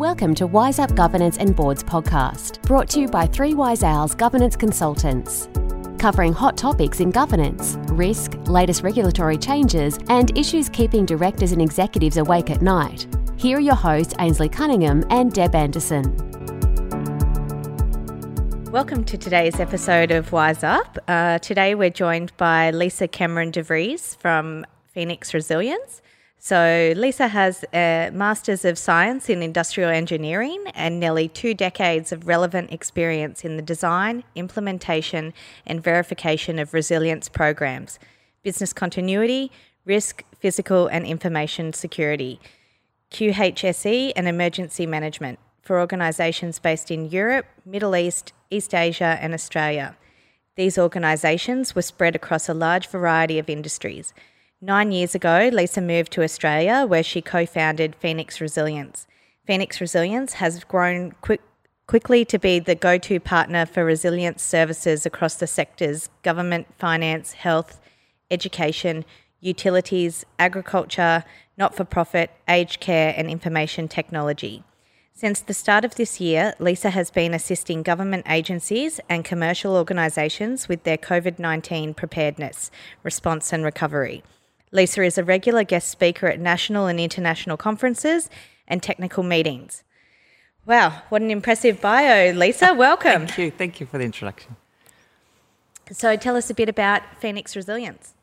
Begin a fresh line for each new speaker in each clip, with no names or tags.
Welcome to Wise Up Governance and Boards podcast, brought to you by Three Wise Owls Governance Consultants. Covering hot topics in governance, risk, latest regulatory changes, and issues keeping directors and executives awake at night. Here are your hosts, Ainslie Cunningham and Deb Anderson.
Welcome to today's episode of Wise Up. Uh, today we're joined by Lisa Cameron de Vries from Phoenix Resilience. So, Lisa has a Master's of Science in Industrial Engineering and nearly two decades of relevant experience in the design, implementation, and verification of resilience programs, business continuity, risk, physical, and information security, QHSE, and emergency management for organisations based in Europe, Middle East, East Asia, and Australia. These organisations were spread across a large variety of industries. Nine years ago, Lisa moved to Australia where she co founded Phoenix Resilience. Phoenix Resilience has grown quick, quickly to be the go to partner for resilience services across the sectors government, finance, health, education, utilities, agriculture, not for profit, aged care, and information technology. Since the start of this year, Lisa has been assisting government agencies and commercial organisations with their COVID 19 preparedness, response, and recovery. Lisa is a regular guest speaker at national and international conferences and technical meetings. Wow, what an impressive bio, Lisa. Welcome.
Thank you. Thank you for the introduction.
So, tell us a bit about Phoenix Resilience.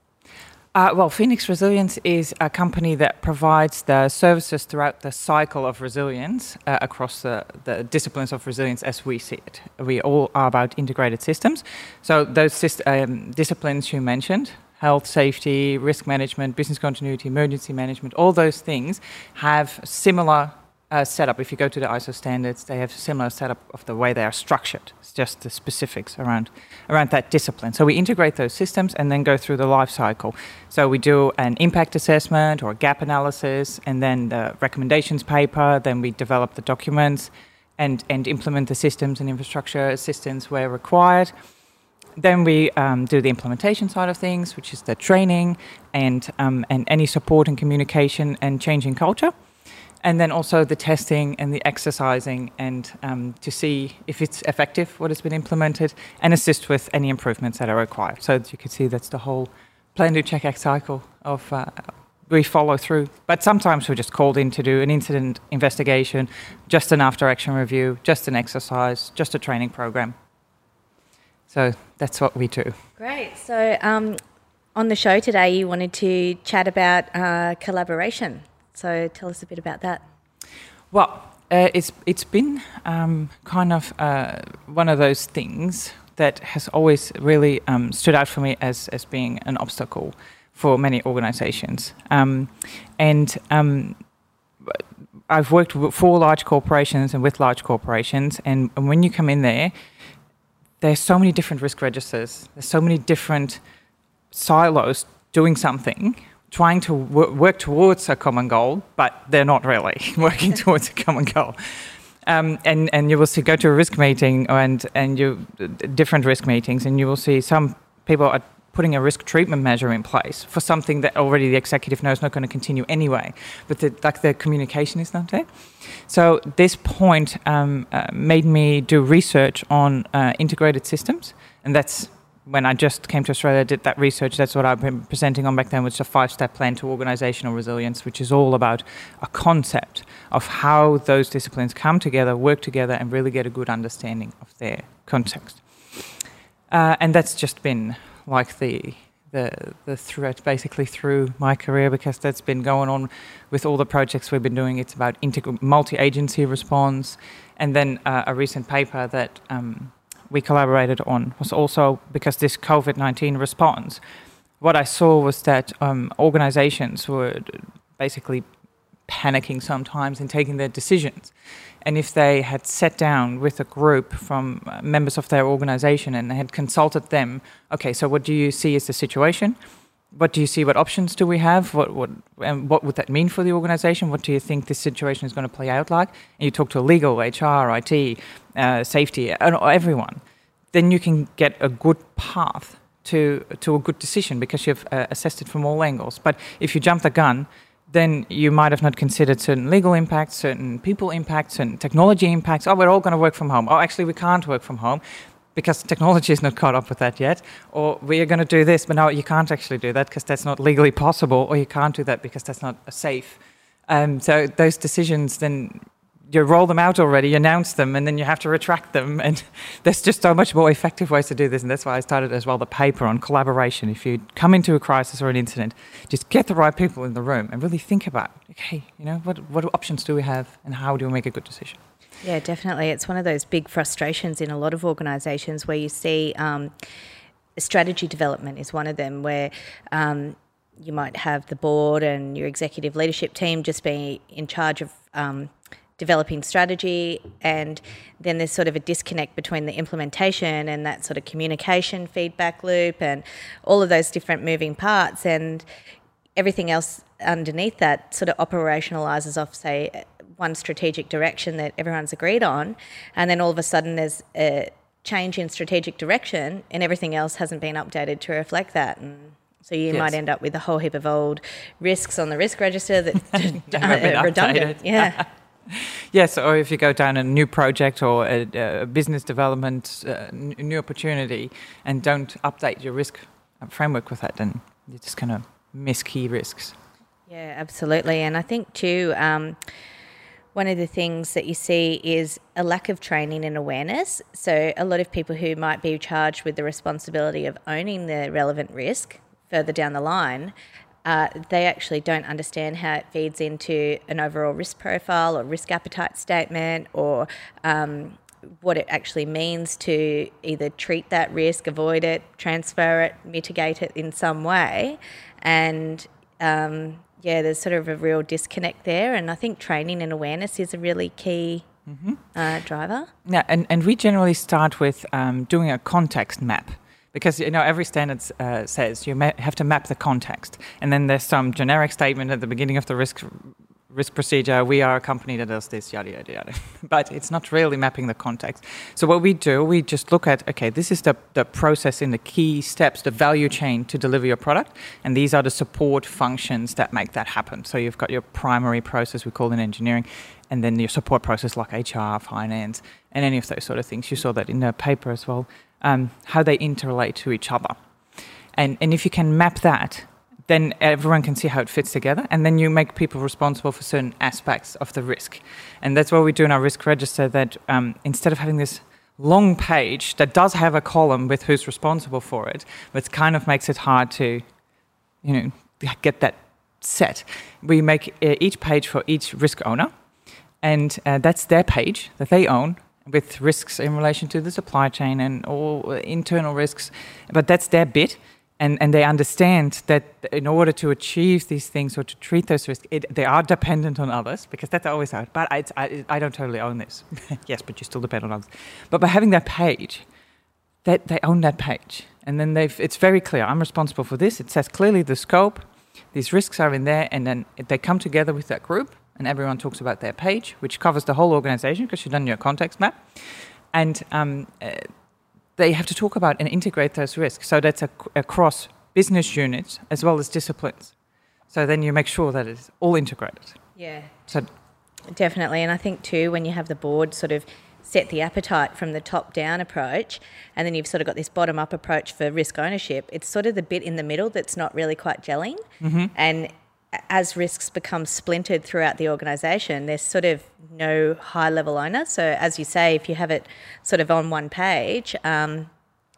Uh, well, Phoenix Resilience is a company that provides the services throughout the cycle of resilience uh, across the, the, disciplines of resilience as we see it. We all are about integrated systems. So, those um, disciplines you mentioned health, safety, risk management, business continuity, emergency management, all those things have similar uh, setup. If you go to the ISO standards, they have similar setup of the way they are structured. It's just the specifics around around that discipline. So we integrate those systems and then go through the life cycle. So we do an impact assessment or a gap analysis, and then the recommendations paper. Then we develop the documents and and implement the systems and infrastructure assistance where required then we um, do the implementation side of things, which is the training and um, and any support and communication and changing culture, and then also the testing and the exercising and um, to see if it's effective what has been implemented and assist with any improvements that are required. So as you can see, that's the whole plan, do, check, act cycle of. Uh, we follow through, but sometimes we're just called in to do an incident investigation, just an after action review, just an exercise, just a training program. So that's what we do.
Great. So um, on the show today, you wanted to chat about uh, collaboration. So tell us a bit about that.
Well, uh, it's it's been um, kind of uh, one of those things that has always really um, stood out for me as as being an obstacle for many organisations, um, and. Um, I've worked for large corporations and with large corporations, and, and when you come in there, there's so many different risk registers. There's so many different silos doing something, trying to work towards a common goal, but they're not really working towards a common goal. Um, and and you will see go to a risk meeting and and you different risk meetings, and you will see some people are putting a risk treatment measure in place for something that already the executive knows not going to continue anyway, but the, like the communication is not there. So this point um, uh, made me do research on uh, integrated systems, and that's when I just came to Australia, did that research. That's what I've been presenting on back then, which is a five-step plan to organizational resilience, which is all about a concept of how those disciplines come together, work together, and really get a good understanding of their context. Uh, and that's just been like the the the threat basically through my career because that's been going on with all the projects we've been doing. It's about integ- multi-agency response, and then uh, a recent paper that um, we collaborated on was also because this COVID nineteen response. What I saw was that um, organizations were basically panicking sometimes in taking their decisions. And if they had sat down with a group from uh, members of their organization and they had consulted them, okay, so what do you see as the situation? What do you see? What options do we have? What, what, and what would that mean for the organization? What do you think this situation is going to play out like? And you talk to legal, HR, IT, uh, safety, everyone. Then you can get a good path to, to a good decision because you've uh, assessed it from all angles. But if you jump the gun, then you might have not considered certain legal impacts, certain people impacts, certain technology impacts. Oh, we're all going to work from home. Oh, actually, we can't work from home because technology is not caught up with that yet. Or we are going to do this, but no, you can't actually do that because that's not legally possible. Or you can't do that because that's not safe. Um, so those decisions then you roll them out already, you announce them, and then you have to retract them. And there's just so much more effective ways to do this. And that's why I started as well the paper on collaboration. If you come into a crisis or an incident, just get the right people in the room and really think about, okay, you know, what, what options do we have and how do we make a good decision?
Yeah, definitely. It's one of those big frustrations in a lot of organisations where you see um, strategy development is one of them where. Um, you might have the board and your executive leadership team just be in charge of um, developing strategy and then there's sort of a disconnect between the implementation and that sort of communication feedback loop and all of those different moving parts and everything else underneath that sort of operationalizes off say one strategic direction that everyone's agreed on and then all of a sudden there's a change in strategic direction and everything else hasn't been updated to reflect that and so you yes. might end up with a whole heap of old risks on the risk register that are redundant. Yeah.
yes, or if you go down a new project or a, a business development, uh, new opportunity, and don't update your risk framework with that, then you're just going to miss key risks.
Yeah, absolutely. And I think too, um, one of the things that you see is a lack of training and awareness. So, a lot of people who might be charged with the responsibility of owning the relevant risk further down the line uh, they actually don't understand how it feeds into an overall risk profile or risk appetite statement or um, what it actually means to either treat that risk, avoid it, transfer it, mitigate it in some way. And um, yeah, there's sort of a real disconnect there. And I think training and awareness is a really key mm-hmm. uh, driver.
Yeah, and, and we generally start with um, doing a context map because you know every standard uh, says you have to map the context, and then there's some generic statement at the beginning of the risk risk procedure. We are a company that does this, yada yada yada. but it's not really mapping the context. So what we do, we just look at okay, this is the the process in the key steps, the value chain to deliver your product, and these are the support functions that make that happen. So you've got your primary process, we call it engineering, and then your support process like HR, finance, and any of those sort of things. You saw that in the paper as well um, how they interrelate to each other. And, and if you can map that, then everyone can see how it fits together. And then you make people responsible for certain aspects of the risk. And that's what we do in our risk register that um, instead of having this long page that does have a column with who's responsible for it, but kind of makes it hard to, you know, get that set. We make uh, each page for each risk owner, and uh, that's their page that they own, with risks in relation to the supply chain and all internal risks, but that's their bit. And, and they understand that in order to achieve these things or to treat those risks, it, they are dependent on others because that's always hard. But I, I, I don't totally own this. yes, but you still depend on others. But by having that page, that they own that page, and then they've it's very clear. I'm responsible for this. It says clearly the scope. These risks are in there, and then they come together with that group, and everyone talks about their page, which covers the whole organization because you've done your context map. And um, uh, they have to talk about and integrate those risks. So that's across business units as well as disciplines. So then you make sure that it's all integrated.
Yeah. So definitely, and I think too when you have the board sort of set the appetite from the top down approach, and then you've sort of got this bottom up approach for risk ownership. It's sort of the bit in the middle that's not really quite gelling, mm-hmm. and as risks become splintered throughout the organisation, there's sort of no high level owner. So, as you say, if you have it sort of on one page, um,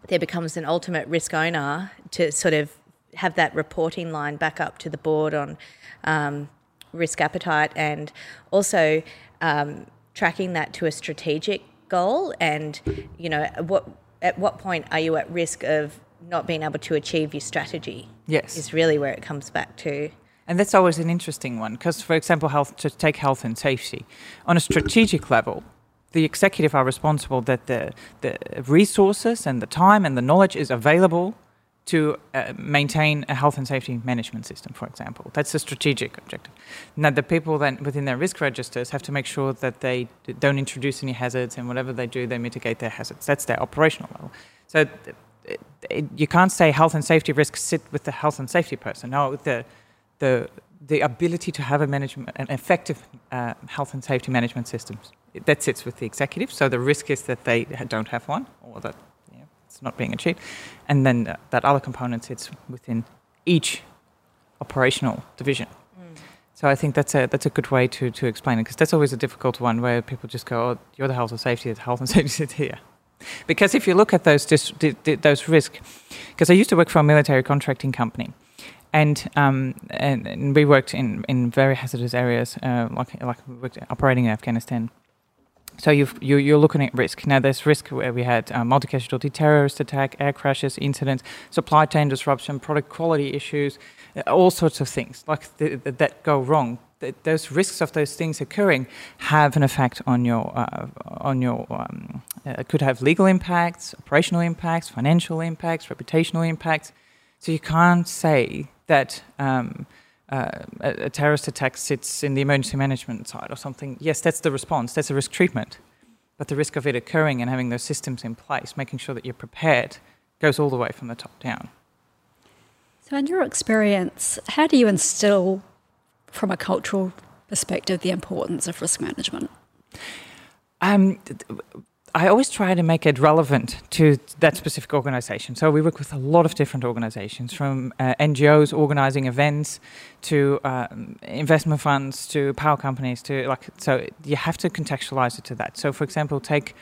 there becomes an ultimate risk owner to sort of have that reporting line back up to the board on um, risk appetite and also um, tracking that to a strategic goal. And, you know, what at what point are you at risk of not being able to achieve your strategy?
Yes.
Is really where it comes back to.
And that's always an interesting one because, for example, health to take health and safety on a strategic level. The executive are responsible that the, the resources and the time and the knowledge is available to uh, maintain a health and safety management system, for example. That's a strategic objective. Now, the people then within their risk registers have to make sure that they don't introduce any hazards, and whatever they do, they mitigate their hazards. That's their operational level. So it, it, you can't say health and safety risks sit with the health and safety person. No, the the the ability to have a management, an effective uh, health and safety management systems. That sits with the executive. So the risk is that they don't have one, or that you know, it's not being achieved, and then uh, that other component sits within each operational division. So I think that's a that's a good way to, to explain it because that's always a difficult one where people just go, "Oh, you're the health and safety, the health and safety sits here." Because if you look at those dis- di- di- those risks, because I used to work for a military contracting company, and um, and, and, we worked in, in very hazardous areas, uh, like like we worked operating in Afghanistan. So you are looking at risk. Now there's risk where we had uh, multi-casualty terrorist attack, air crashes, incidents, supply chain disruption, product quality issues, uh, all sorts of things like that go wrong. those risks of those things occurring have an effect on your uh, on your um, uh, could have legal impacts, operational impacts, financial impacts, reputational impacts. So you can't say that. Um, uh, a, a, terrorist attack sits in the emergency management side or something, yes, that's the response, that's a risk treatment. But the risk of it occurring and having those systems in place, making sure that you're prepared, goes all the way from the top down.
So, in your experience, how do you instill, from a cultural perspective, the importance of risk management?
Um, I always try to make it relevant to that specific organization. So we work with a lot of different organizations, from uh, NGOs organizing events to uh, investment funds to power companies. To like, so you have to contextualize it to that. So, for example, take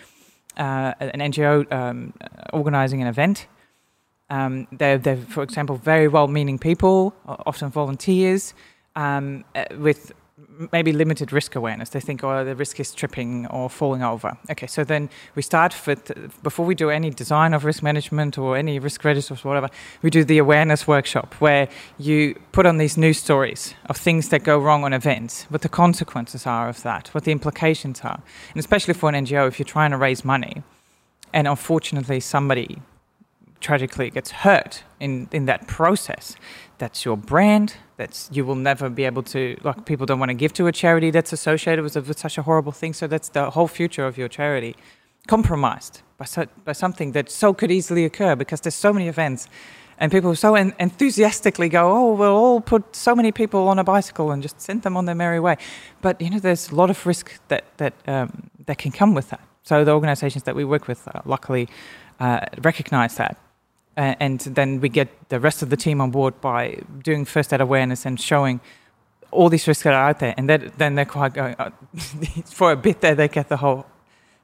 uh, an NGO um, organizing an event. Um, they're, they're, for example, very well-meaning people, often volunteers, um, uh, with maybe limited risk awareness. They think, oh, the risk is tripping or falling over. Okay, so then we start with, before we do any design of risk management or any risk registers or whatever, we do the awareness workshop where you put on these news stories of things that go wrong on events, what the consequences are of that, what the implications are. And especially for an NGO, if you're trying to raise money and unfortunately somebody tragically gets hurt in, in that process, that's your brand. That's you will never be able to like people don't want to give to a charity that's associated with, with such a horrible thing. So that's the whole future of your charity compromised by so, by something that so could easily occur because there's so many events. And people so en- enthusiastically go, oh, we'll all put so many people on a bicycle and just send them on their merry way. But you know, there's a lot of risk that that um, that can come with that. So the organisations that we work with, uh, luckily, uh, recognise that and then we get the rest of the team on board by doing first aid awareness and showing all these risks that are out there. And that, then they're quite going, uh, for a bit there, they get the whole,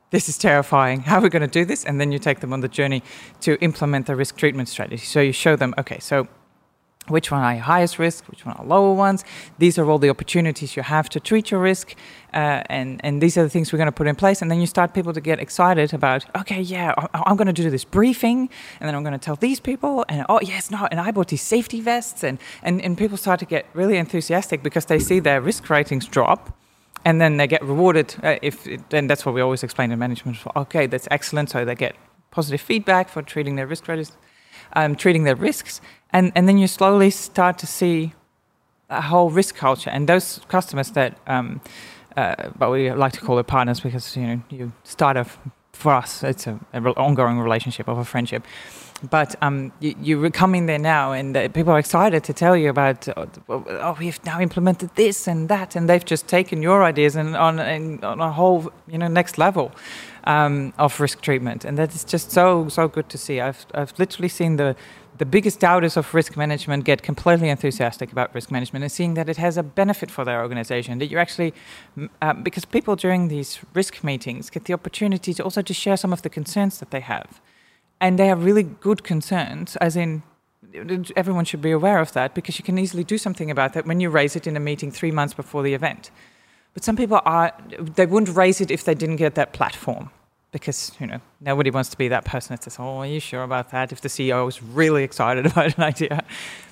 this is terrifying. How are we going to do this? And then you take them on the journey to implement the risk treatment strategy. So you show them, okay, so which one are your highest risk, which one are lower ones. These are all the opportunities you have to treat your risk, uh, and and these are the things we're going to put in place. And then you start people to get excited about, okay, yeah, I'm going to do this briefing, and then I'm going to tell these people, and oh yes, no, and I bought these safety vests, and and and people start to get really enthusiastic because they see their risk ratings drop. And then they get rewarded uh, if, then that's what we always explain in management. Okay, that's excellent. So they get positive feedback for treating their risk ratings um, treating their risks, and and then you slowly start to see a whole risk culture, and those customers that, um, uh, but we like to call it partners because you know you start off for us it's an ongoing relationship of a friendship. But um, you, you come in there now, and people are excited to tell you about. Uh, oh, we've now implemented this and that, and they've just taken your ideas and on, and on a whole, you know, next level um, of risk treatment, and that is just so so good to see. I've I've literally seen the the biggest doubters of risk management get completely enthusiastic about risk management and seeing that it has a benefit for their organization that you actually uh, because people during these risk meetings get the opportunity to also to share some of the concerns that they have. And they are really good concerns as in everyone should be aware of that because you can easily do something about that when you raise it in a meeting three months before the event but some people are, they wouldn't raise it if they didn't get that platform because, you know, nobody wants to be that person that says, oh, are you sure about that? If the CEO is really excited about an idea.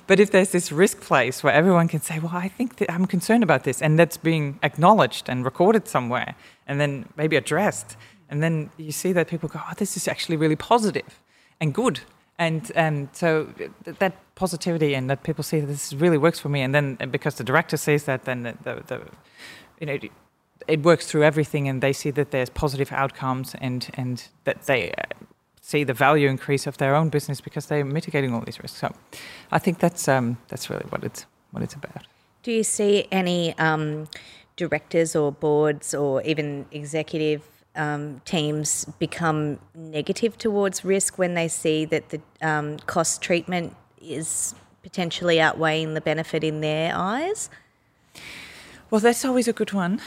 But if there's this risk place where everyone can say, well, I think that I'm concerned about this, and that's being acknowledged and recorded somewhere, and then maybe addressed, and then you see that people go, oh, this is actually really positive and good. And um, so that positivity and that people see that this really works for me, and then because the director says that, then the, the, the you know, it works through everything, and they see that there's positive outcomes, and and that they uh, see the value increase of their own business because they're mitigating all these risks. So, I think that's um, that's really what it's what it's about.
Do you see any um, directors or boards or even executive um, teams become negative towards risk when they see that the um, cost treatment is potentially outweighing the benefit in their eyes?
Well, that's always a good one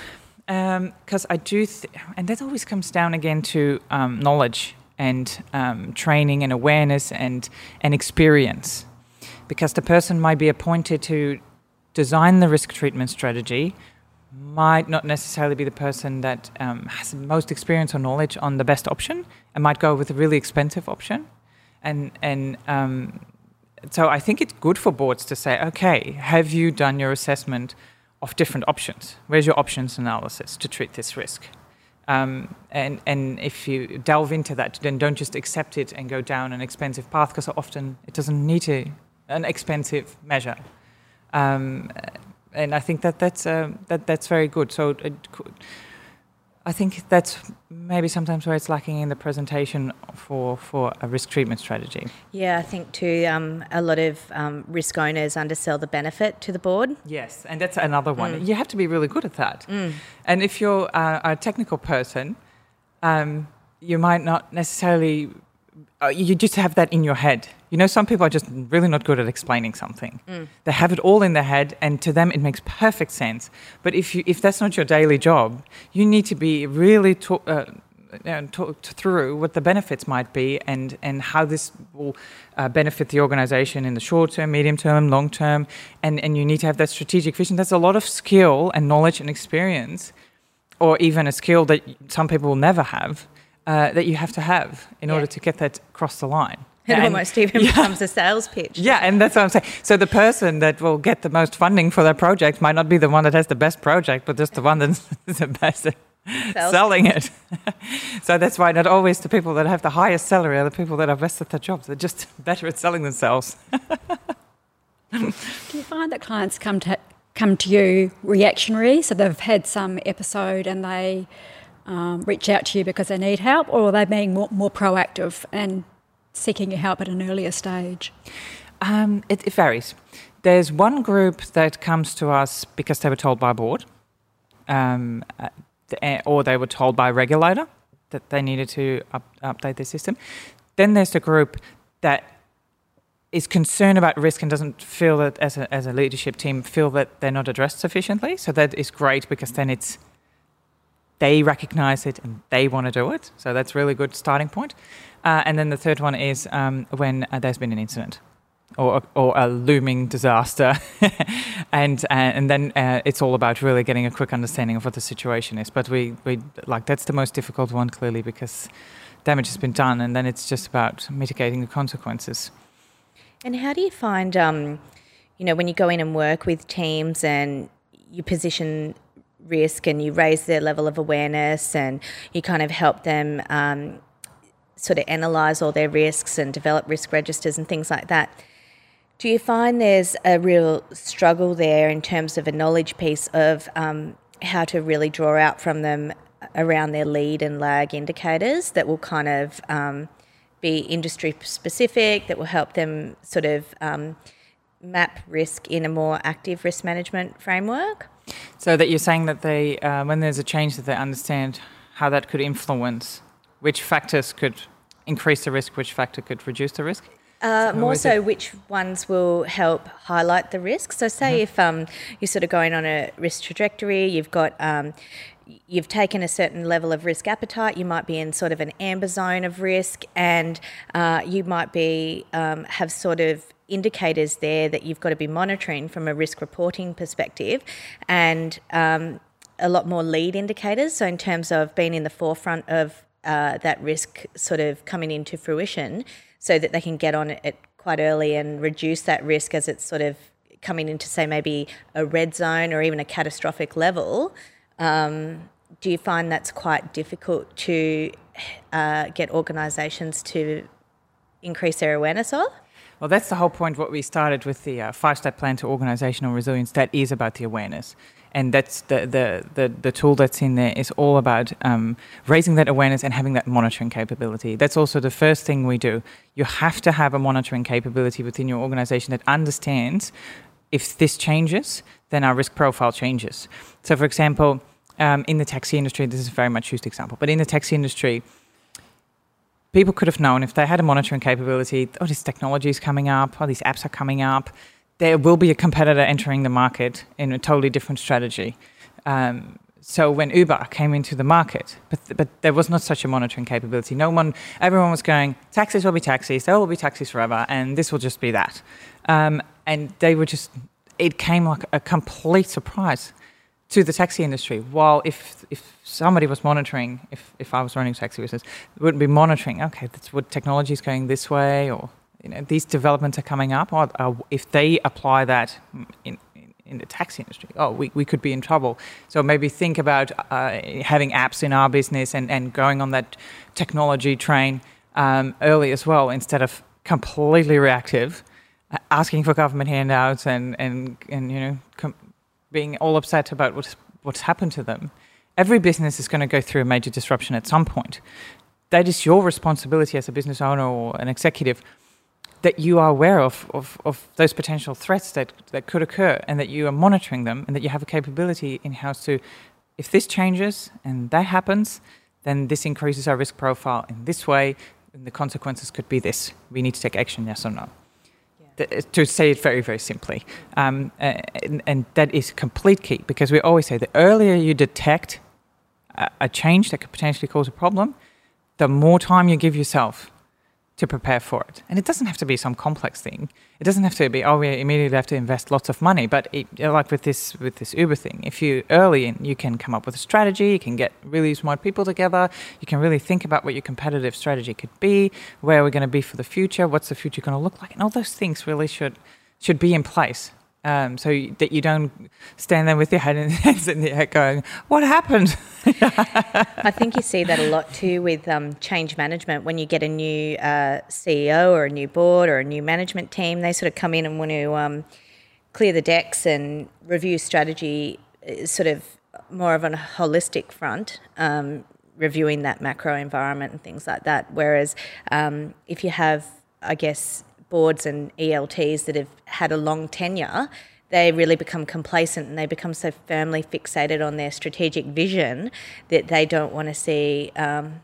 because um, I do, th- and that always comes down again to um, knowledge and um, training and awareness and and experience, because the person might be appointed to design the risk treatment strategy, might not necessarily be the person that um, has the most experience or knowledge on the best option, and might go with a really expensive option, and and um, so I think it's good for boards to say, okay, have you done your assessment? Of different options. Where's your options analysis to treat this risk? Um, and, and if you delve into that, then don't just accept it and go down an expensive path because often it doesn't need to, an expensive measure. Um, and I think that that's, uh, that, that's very good. So it, I think that's maybe sometimes where it's lacking in the presentation for, for a risk treatment strategy.
Yeah, I think too, um, a lot of um, risk owners undersell the benefit to the board.
Yes, and that's another one. Mm. You have to be really good at that. Mm. And if you're uh, a technical person, um, you might not necessarily uh, you just have that in your head. You know, some people are just really not good at explaining something. Mm. They have it all in their head, and to them it makes perfect sense. But if you, if that's not your daily job, you need to be really talk, uh, talked through what the benefits might be and, and how this will uh, benefit the organization in the short term, medium term, long term. And, and you need to have that strategic vision. That's a lot of skill and knowledge and experience, or even a skill that some people will never have uh, that you have to have in yeah. order to get that across the line.
It and, almost even yeah. becomes a sales pitch.
Yeah, and that's what I'm saying. So the person that will get the most funding for their project might not be the one that has the best project, but just the one that's the best at selling it. so that's why not always the people that have the highest salary are the people that are best at their jobs. They're just better at selling themselves.
Do you find that clients come to come to you reactionary? So they've had some episode and they um, reach out to you because they need help, or are they being more, more proactive and seeking help at an earlier stage?
Um, it, it, varies. There's one group that comes to us because they were told by a board, um, uh, eh, or they were told by a regulator that they needed to up, update their system. Then there's the group that is concerned about risk and doesn't feel that as a, as a leadership team feel that they're not addressed sufficiently. So that is great because then it's they recognize it and they want to do it. So that's really good starting point. Uh, and then the third one is um, when uh, there's been an incident or, or a looming disaster. and, uh, and then uh, it's all about really getting a quick understanding of what the situation is. But we, we like that's the most difficult one clearly because damage has been done and then it's just about mitigating the consequences.
And how do you find, um, you know, when you go in and work with teams and you position risk and you raise their level of awareness and you kind of help them um, sort of analyze all their risks and develop risk registers and things like that. Do you find there's a real struggle there in terms of a knowledge piece of um, how to really draw out from them around their lead and lag indicators that will kind of um, be industry specific, that will help them sort of um, map risk in a more active risk management framework?
So that you're saying that they, uh, when there's a change, that they understand how that could influence which factors could increase the risk, which factor could reduce the risk.
Uh, more so, which ones will help highlight the risk. So, say mm-hmm. if um, you're sort of going on a risk trajectory, you've got um, you've taken a certain level of risk appetite. You might be in sort of an amber zone of risk, and uh, you might be um, have sort of indicators there that you've got to be monitoring from a risk reporting perspective and um, a lot more lead indicators. So, in terms of being in the forefront of uh, that risk sort of coming into fruition, so that they can get on it quite early and reduce that risk as it's sort of coming into, say, maybe a red zone or even a catastrophic level. Um, do you find that's quite difficult to uh, get organisations to increase their awareness of?
Well, that's the whole point. What we started with the uh, five-step plan to organizational resilience. That is about the awareness, and that's the the the, the tool that's in there is all about um, raising that awareness and having that monitoring capability. That's also the first thing we do. You have to have a monitoring capability within your organization that understands if this changes, then our risk profile changes. So, for example, um, in the taxi industry, this is a very much used example, but in the taxi industry, people could have known if they had a monitoring capability, oh, this technology is coming up, oh, these apps are coming up, there will be a competitor entering the market in a totally different strategy. Um, so when Uber came into the market, but, but there was not such a monitoring capability. No one, everyone was going, taxis will be taxis, there will be taxis forever, and this will just be that. Um, and they were just, it came like a complete surprise to the taxi industry. While if if somebody was monitoring, if, if I was running taxi business, wouldn't be monitoring. Okay, that's what technology is going this way, or you know these developments are coming up. Uh, if they apply that in, in the taxi industry, oh, we, we could be in trouble. So maybe think about uh, having apps in our business and, and going on that technology train um, early as well, instead of completely reactive, uh, asking for government handouts and, and, and you know, com- being all upset about what's, what's happened to them. Every business is going to go through a major disruption at some point. That is your responsibility as a business owner or an executive that you are aware of, of, of those potential threats that, that could occur and that you are monitoring them and that you have a capability in house to, if this changes and that happens, then this increases our risk profile in this way, and the consequences could be this. We need to take action, yes or no. Yeah. To say it very, very simply. Um, and, and, that is complete key because we always say the earlier you detect a, a change that could potentially cause a problem, the more time you give yourself to prepare for it. And it doesn't have to be some complex thing. It doesn't have to be oh we immediately have to invest lots of money. But it, like with this with this Uber thing, if you early in, you can come up with a strategy. You can get really smart people together. You can really think about what your competitive strategy could be, where we're going to be for the future, what's the future going to look like, and all those things really should should be in place um, so that you don't stand there with your head in, hands in the air going, "What happened?"
I think you see that a lot too with um, change management. When you get a new uh, CEO or a new board or a new management team, they sort of come in and want to um, clear the decks and review strategy, uh, sort of more of on a holistic front. Um, reviewing that macro environment and things like that. Whereas um, if you have, I guess, boards and ELTs that have had a long tenure, they really become complacent and they become so firmly fixated on their strategic vision that they don't want to see um,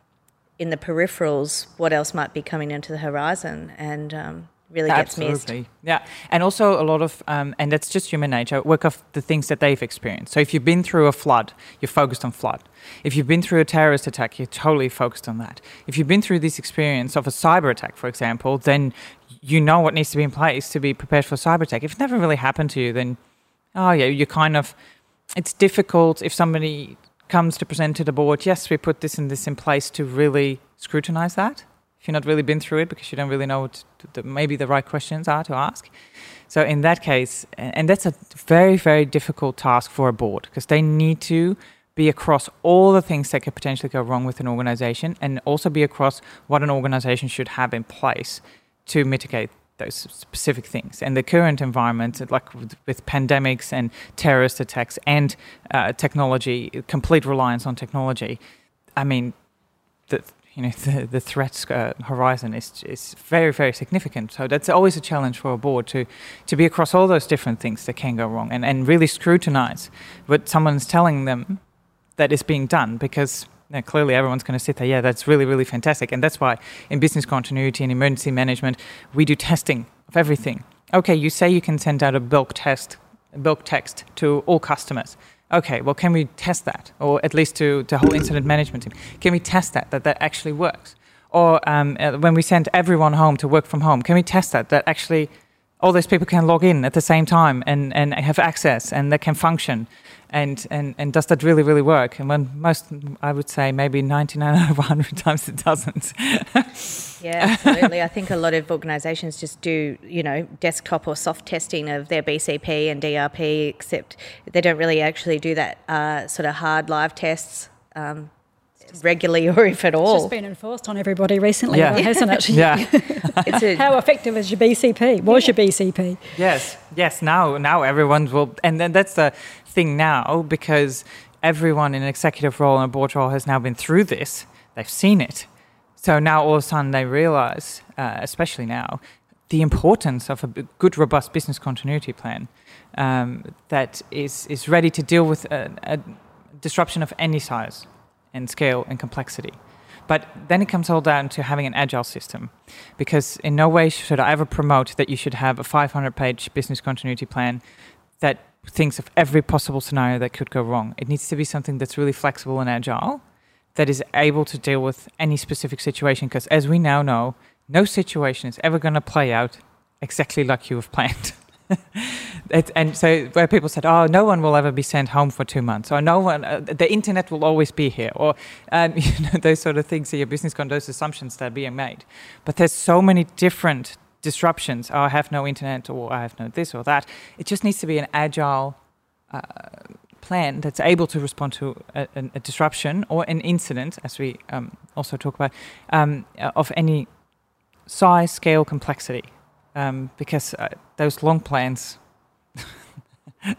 in the peripherals what else might be coming into the horizon. And um, really gets
Absolutely.
missed.
Yeah, and also a lot of, um, and that's just human nature. Work of the things that they've experienced. So if you've been through a flood, you're focused on flood. If you've been through a terrorist attack, you're totally focused on that. If you've been through this experience of a cyber attack, for example, then you know what needs to be in place to be prepared for cyber attack. If it never really happened to you, then oh yeah, you kind of. It's difficult if somebody comes to present to the board. Yes, we put this and this in place to really scrutinize that if you've not really been through it because you don't really know what the, maybe the right questions are to ask. So in that case, and that's a very very difficult task for a board because they need to be across all the things that could potentially go wrong with an organization and also be across what an organization should have in place to mitigate those specific things. And the current environment, like with, with pandemics and terrorist attacks and uh, technology, complete reliance on technology, I mean, the, you know the, the threat uh, horizon is is very very significant. So that's always a challenge for a board to to be across all those different things that can go wrong and, and really scrutinize what someone's telling them that is being done because know, clearly everyone's going to sit there. Yeah, that's really really fantastic, and that's why in business continuity and emergency management we do testing of everything. Okay, you say you can send out a bulk test, bulk text to all customers okay, well, can we test that? Or at least to the whole incident management team, can we test that, that that actually works? Or um, uh, when we send everyone home to work from home, can we test that, that actually all those people can log in at the same time and, and have access and they can function? And, and, and does that really, really work? And when most, I would say maybe 99 out of 100 times it doesn't.
yeah, absolutely. I think a lot of organisations just do, you know, desktop or soft testing of their BCP and DRP, except they don't really actually do that uh, sort of hard live tests. Um, regularly or if at all.
It's just been enforced on everybody recently, yeah. though, hasn't it?
yeah.
a, How effective is your BCP? Was yeah. your BCP?
Yes, yes. Now, now everyone will, and then that's the thing now because everyone in an executive role and a board role has now been through this. They've seen it. So now all of a sudden they realize, uh, especially now, the importance of a good, robust business continuity plan. um, that is, is ready to deal with a, a disruption of any size and scale and complexity. But then it comes all down to having an agile system, because in no way should I ever promote that you should have a 500 page business continuity plan that thinks of every possible scenario that could go wrong. It needs to be something that's really flexible and agile, that is able to deal with any specific situation, because as we now know, no situation is ever going to play out exactly like you have planned. it, and so where people said, "Oh, no one will ever be sent home for two months," or "No one, uh, the internet will always be here," or um, you know those sort of things. So your business con those assumptions that are being made. But there's so many different disruptions. Oh, I have no internet, or I have no this or that. It just needs to be an agile. Uh, plan that's able to respond to a, a, disruption or an incident, as we um, also talk about, um, of any size, scale, complexity um, because uh, those long plans,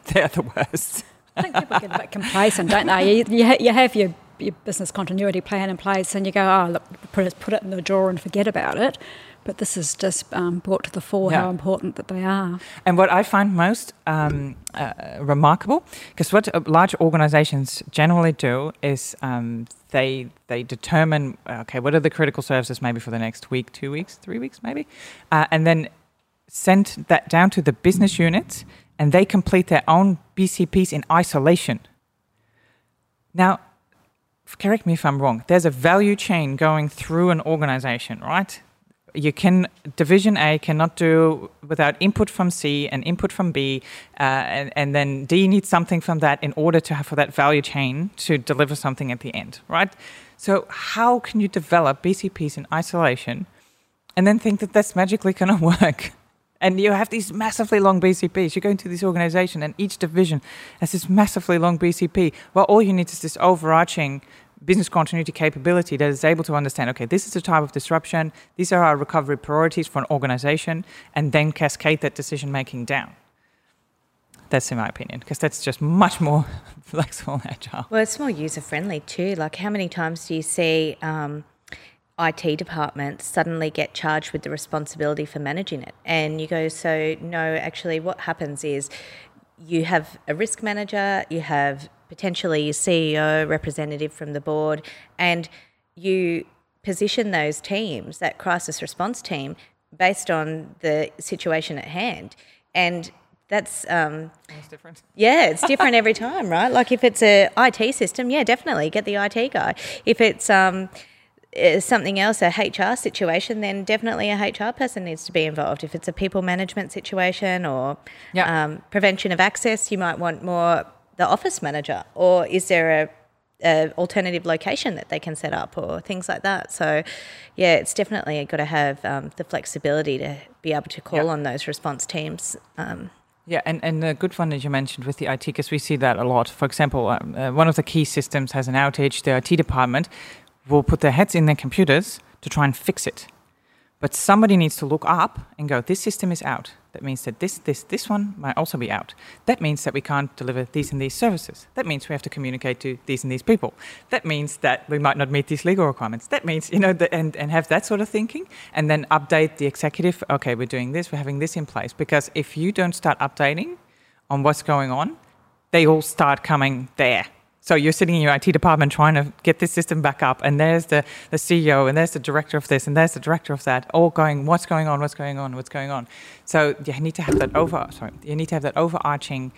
they're the worst.
I think people get a bit complacent, don't they? You, you, you have your, your business continuity plan in place and you go, oh, look, put it, put it in the drawer and forget about it. But this is just um, brought to the fore yeah. how important that they are.
And what I find most um, uh, remarkable, because what uh, large organizations generally do is um, they they determine okay what are the critical services maybe for the next week, two weeks, three weeks maybe, uh, and then send that down to the business units and they complete their own BCPs in isolation. Now, correct me if I'm wrong, there's a value chain going through an organization, right? You can, division A cannot do without input from C and input from B, uh, and, and then D needs something from that in order to have for that value chain to deliver something at the end, right? So, how can you develop BCPs in isolation and then think that that's magically going to work? And you have these massively long BCPs. You go into this organization, and each division has this massively long BCP. Well, all you need is this overarching business continuity capability that is able to understand okay, this is the type of disruption, these are our recovery priorities for an organization, and then cascade that decision making down. That's in my opinion, because that's just much more flexible and agile.
Well, it's more user friendly too. Like, how many times do you see um, IT departments suddenly get charged with the responsibility for managing it. And you go, so no, actually, what happens is you have a risk manager, you have potentially your CEO, representative from the board, and you position those teams, that crisis response team, based on the situation at hand. And that's um,
it's different.
Yeah, it's different every time, right? Like if it's a IT system, yeah, definitely get the IT guy. If it's um, something else, a HR situation, then definitely a HR person needs to be involved. If it's a people management situation or yep. um, prevention of access, you might want more the office manager. Or is there a, a, alternative location that they can set up or things like that? So, yeah, it's definitely got to have um, the flexibility to be able to call yep. on those response teams. Um,
yeah, and, and the good one that you mentioned with the IT, because we see that a lot. For example, um, uh, one of the key systems has an outage. The IT department will put their heads in their computers to try and fix it. But somebody needs to look up and go, this system is out. That means that this, this, this one might also be out. That means that we can't deliver these and these services. That means we have to communicate to these and these people. That means that we might not meet these legal requirements. That means, you know, the, and, and have that sort of thinking and then update the executive. Okay, we're doing this, we're having this in place. Because if you don't start updating on what's going on, they all start coming there so you're sitting in your IT department trying to get this system back up, and there's the, the CEO, and there's the director of this, and there's the director of that, all going, what's going on, what's going on, what's going on. So you need to have that over, sorry, you need to have that overarching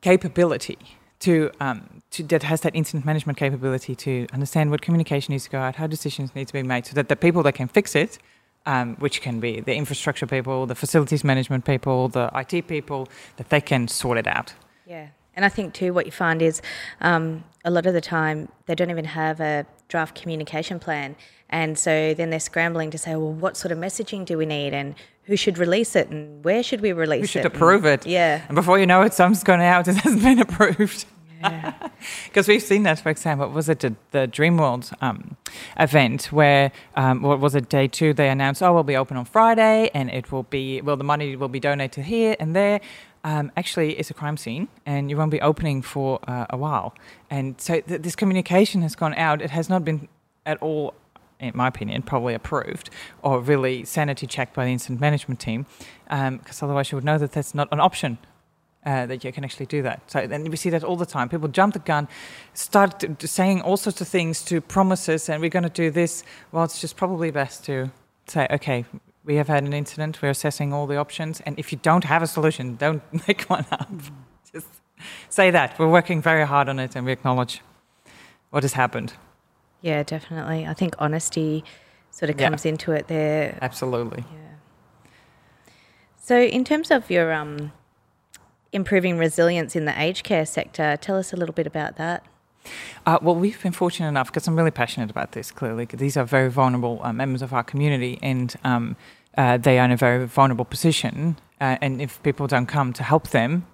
capability to, um, to that has that incident management capability to understand what communication needs to go out, how decisions need to be made, so that the people that can fix it, um, which can be the infrastructure people, the facilities management people, the IT people, that they can sort it out.
Yeah. And I think too, what you find is um, a lot of the time they don't even have a draft communication plan, and so then they're scrambling to say, well, what sort of messaging do we need, and who should release it, and where should we release it?
Who should it? approve
and,
it?
Yeah.
And before you know it, something's gone out. It hasn't been approved. Because we've seen that, for example, what was it the, the Dreamworld um, event where, um, what was it, day two, they announced, oh, we'll be open on Friday and it will be, well, the money will be donated here and there um, actually it's a crime scene and you won't be opening for uh, a while. And so th- this communication has gone out. It has not been at all, in my opinion, probably approved or really sanity checked by the incident management team, because um, otherwise you would know that that's not an option. uh, that you can actually do that. So then we see that all the time. People jump the gun, start t- t- saying all sorts of things to promises, and we're going to do this. Well, it's just probably best to say, okay, we have had an incident. We're assessing all the options, and if you don't have a solution, don't make one up. just say that we're working very hard on it, and we acknowledge what has happened.
Yeah, definitely. I think honesty sort of
Yeah.
comes into it there.
Absolutely.
Yeah. So, in terms of your um, improving resilience in the aged care sector, tell us a little bit about that.
Uh, well, we've been fortunate enough because I'm really passionate about this. Clearly, these are very vulnerable uh, members of our community, and um, uh, they are in a very vulnerable position. Uh, and if people don't come to help them,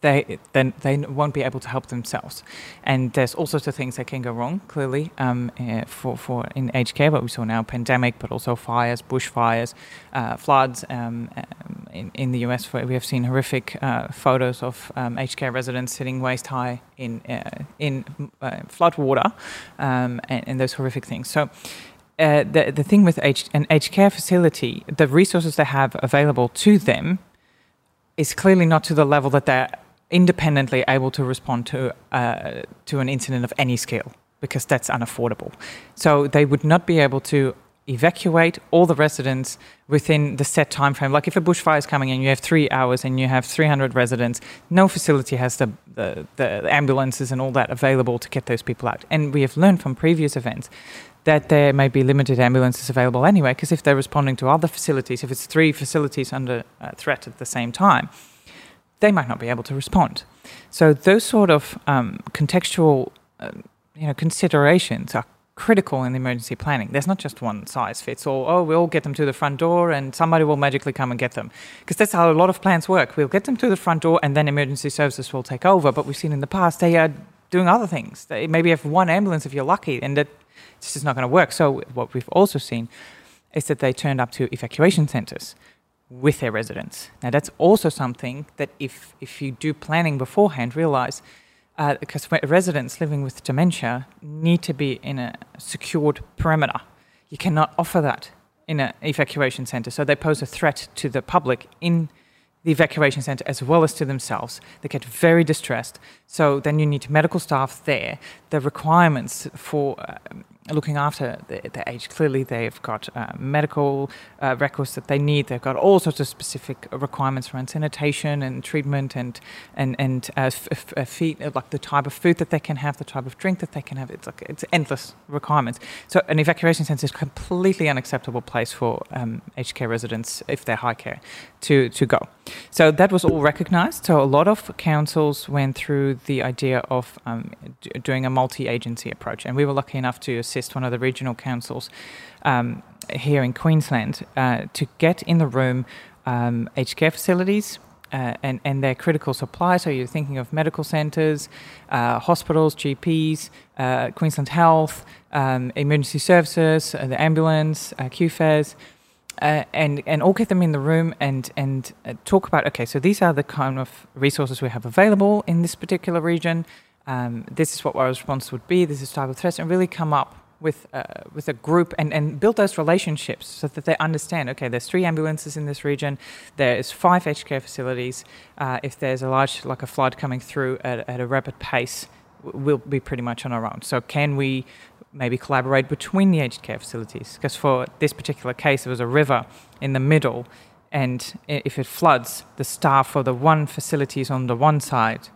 they then they won't be able to help themselves. And there's all sorts of things that can go wrong. Clearly, um, uh, for for in aged care, what we saw now, pandemic, but also fires, bushfires, uh, floods. Um, um, in, in the US, we have seen horrific uh, photos of um, aged care residents sitting waist high in uh, in uh, flood water, um, and, and those horrific things. So. Uh, the the thing with aged, an aged care facility, the resources they have available to them is clearly not to the level that they're independently able to respond to uh, to an incident of any scale because that's unaffordable. So they would not be able to evacuate all the residents within the set time frame. Like if a bushfire is coming in, you have three hours and you have 300 residents. No facility has the, the, the ambulances and all that available to get those people out. And we have learned from previous events that there may be limited ambulances available anyway, because if they're responding to other facilities, if it's three facilities under uh, threat at the same time, they might not be able to respond. So those sort of um, contextual, uh, you know, considerations are critical in emergency planning. There's not just one size fits all. Oh, we'll get them to the front door, and somebody will magically come and get them, because that's how a lot of plans work. We'll get them to the front door, and then emergency services will take over. But we've seen in the past they are doing other things. They maybe have one ambulance if you're lucky, and that it's just not going to work. So what we've also seen is that they turned up to evacuation centers with their residents. Now that's also something that if if you do planning beforehand, realize uh, because residents living with dementia need to be in a secured perimeter. You cannot offer that in an evacuation center, so they pose a threat to the public in the evacuation center as well as to themselves. They get very distressed. So then you need medical staff there. The requirements for um, looking after the, the age clearly they've got uh, medical uh, records that they need. They've got all sorts of specific requirements around sanitation and treatment and and and uh, f- f- uh, feed like the type of food that they can have, the type of drink that they can have. It's like it's endless requirements. So an evacuation center is a completely unacceptable place for um, aged care residents if they're high care to to go. So that was all recognised. So a lot of councils went through the idea of um, d- doing a multi-agency approach, and we were lucky enough to assist one of the regional councils um, here in Queensland uh, to get in the room um, aged care facilities. Uh, and, and their critical supply. So you're thinking of medical centres, uh, hospitals, GPs, uh, Queensland Health, um, emergency services, uh, the ambulance, uh, QFES, uh, and and all get them in the room and and uh, talk about okay, so these are the kind of resources we have available in this particular region. Um, this is what our response would be. This is type of threats, and really come up with uh, with a group and, and build those relationships so that they understand. Okay, there's three ambulances in this region. There is five aged care facilities. Uh, if there's a large like a flood coming through at, at a rapid pace, we'll be pretty much on our own. So can we maybe collaborate between the aged care facilities? Because for this particular case, there was a river in the middle, and if it floods, the staff for the one facility is on the one side,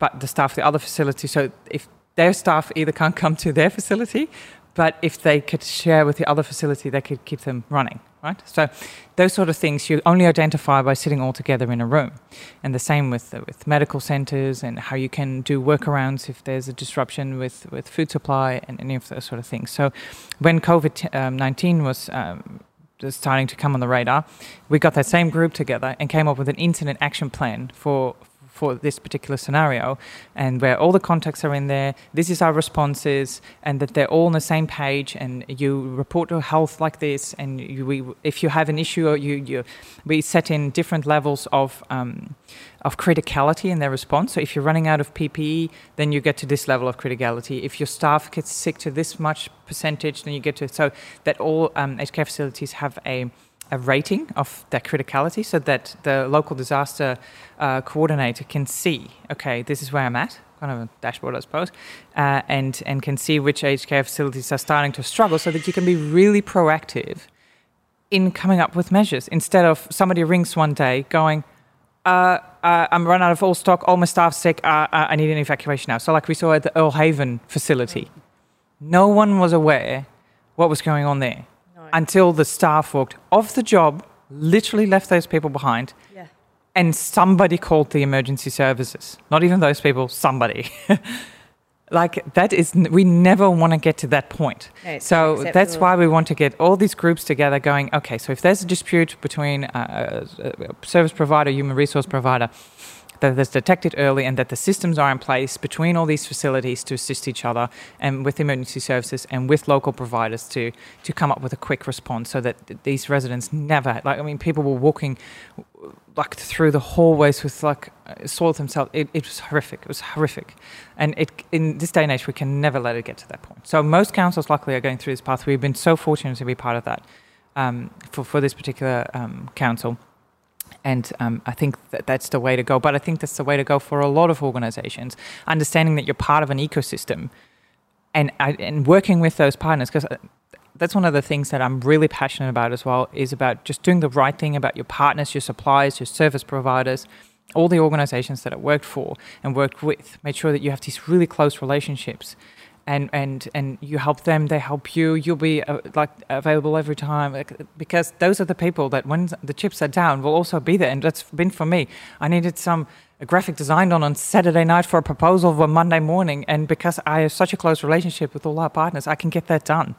but the staff the other facility. So if their staff either can't come to their facility, but if they could share with the other facility, they could keep them running, right? So those sort of things you only identify by sitting all together in a room. And the same with with medical centers and how you can do workarounds if there's a disruption with, with food supply and any of those sort of things. So when COVID um, 19 was um, starting to come on the radar, we got that same group together and came up with an incident action plan for for this particular scenario, and where all the contacts are in there. This is our responses, and that they're all on the same page. And you report to health like this, and you, we, if you have an issue, you, you we set in different levels of. Um, of criticality in their response. So if you're running out of PPE, then you get to this level of criticality. If your staff gets sick to this much percentage, then you get to so that all um, aged care facilities have a a rating of their criticality so that the local disaster uh, coordinator can see, okay, this is where I'm at, kind of a dashboard, I suppose, uh, and, and can see which aged care facilities are starting to struggle so that you can be really proactive in coming up with measures instead of somebody rings one day going, uh, uh, I'm run out of all stock, all my staff's sick, uh, uh I need an evacuation now. So, like we saw at the Earle Haven facility, no one was aware what was going on there. Until the staff walked off the job, literally left those people behind, yeah. and somebody called the emergency services. Not even those people, somebody. like that is we never want to get to that point no, so that's why we want to get all these groups together going okay so if there's a dispute between a, a service provider human resource provider that is detected early and that the systems are in place between all these facilities to assist each other and with emergency services and with local providers to to come up with a quick response so that these residents never like I mean people were walking like through the hallways with like soiled themselves. It, it was horrific. It was horrific. And it in this day and age we can never let it get to that point. So most councils luckily are going through this path. We've been so fortunate to be part of that um, for, for this particular um, council and um, I think that that's the way to go. But I think that's the way to go for a lot of organizations, understanding that you're part of an ecosystem and, and working with those partners. Because uh, that's one of the things that I'm really passionate about as well is about just doing the right thing about your partners, your suppliers, your service providers, all the organizations that I worked for and worked with. Make sure that you have these really close relationships and and and you help them they help you you'll be uh, like available every time like, because those are the people that when the chips are down will also be there and that's been for me. I needed some a graphic design on on saturday night for a proposal for monday morning and because i have such a close relationship with all our partners i can get that done.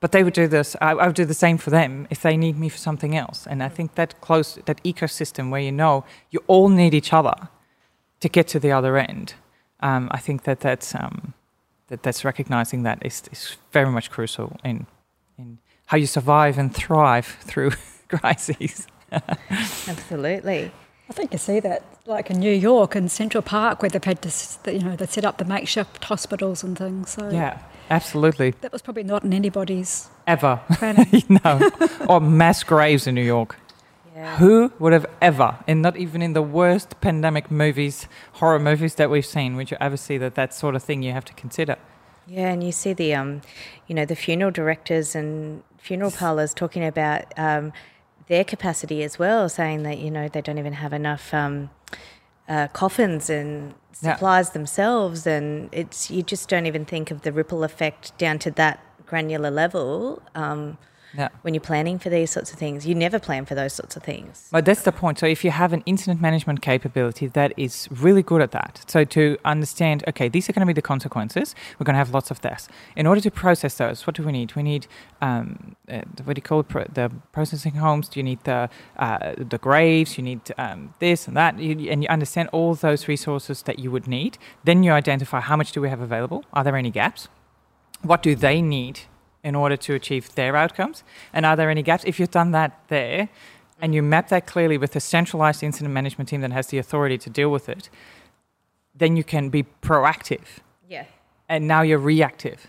But they would do this I, I would do the same for them if they need me for something else. And i think that close that ecosystem where you know you all need each other to get to the other end um, i think that that's um, that that's recognizing that is, is very much crucial in in how you survive and thrive through crises.
Absolutely.
I think you see that, like in New York and Central Park, where they've had to, you know, they set up the makeshift hospitals and things. So
yeah, absolutely.
That was probably not in anybody's
ever. no, or mass graves in New York. Yeah. Who would have ever, and not even in the worst pandemic movies, horror movies that we've seen, would you ever see that that sort of thing you have to consider?
Yeah, and you see the, um, you know, the funeral directors and funeral parlors talking about um, their capacity as well, saying that you know they don't even have enough um, uh, coffins and supplies yeah. themselves, and it's you just don't even think of the ripple effect down to that granular level. Um, yeah. when you're planning for these sorts of things. You never plan for those sorts of things.
But that's the point. So if you have an incident management capability that is really good at that, so to understand, okay, these are going to be the consequences. We're going to have lots of deaths. In order to process those, what do we need? We need um, uh, what do you call it? Pro- the processing homes. Do you need the uh, the graves? You need um, this and that, you, and you understand all those resources that you would need. Then you identify how much do we have available. Are there any gaps? What do they need in order to achieve their outcomes? And are there any gaps? If you've done that there and you map that clearly with a centralized incident management team that has the authority to deal with it, then you can be proactive.
Yeah.
And now you're reactive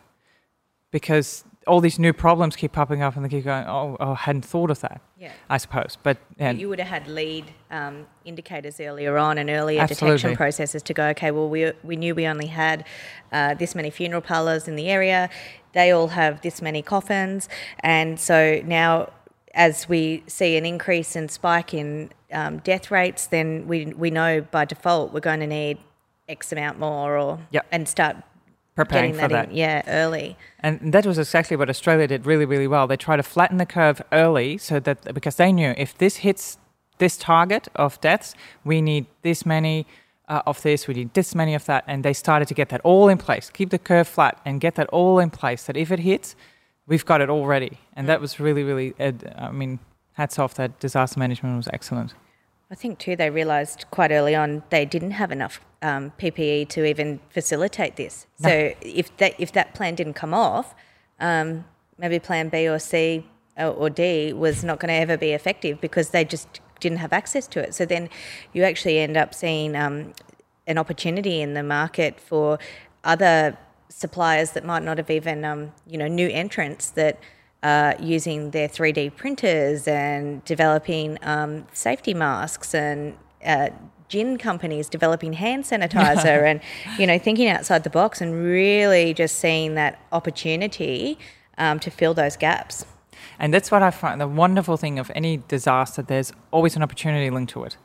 because all these new problems keep popping up and they keep going, oh, oh I hadn't thought of that. Yeah. I suppose. But
you would have had lead um, indicators earlier on and earlier Absolutely. detection processes to go, okay, well, we, we knew we only had uh, this many funeral parlours in the area. They all have this many coffins. And so now, as we see an increase in spike in um, death rates, then we, we know by default we're going to need X amount more or
yep.
and start
preparing
for
that.
In, yeah, early.
And that was exactly what Australia did really, really well. They tried to flatten the curve early so that because they knew if this hits this target of deaths, we need this many uh, of this, we need this many of that, and they started to get that all in place. Keep the curve flat and get that all in place. That if it hits, we've got it already. And mm. that was really, really. Uh, I mean, hats off. That disaster management was excellent.
I think too they realised quite early on they didn't have enough um, PPE to even facilitate this. No. So if that if that plan didn't come off, um, maybe Plan B or C or, or D was not going to ever be effective because they just didn't have access to it. So then you actually end up seeing um, an opportunity in the market for other suppliers that might not have even um, you know new entrants that uh, using their 3D printers and developing um, safety masks and uh, gin companies developing hand sanitizer and you know thinking outside the box and really just seeing that opportunity um, to fill those gaps.
And that's what I find the wonderful thing of any disaster. There's always an opportunity linked to it,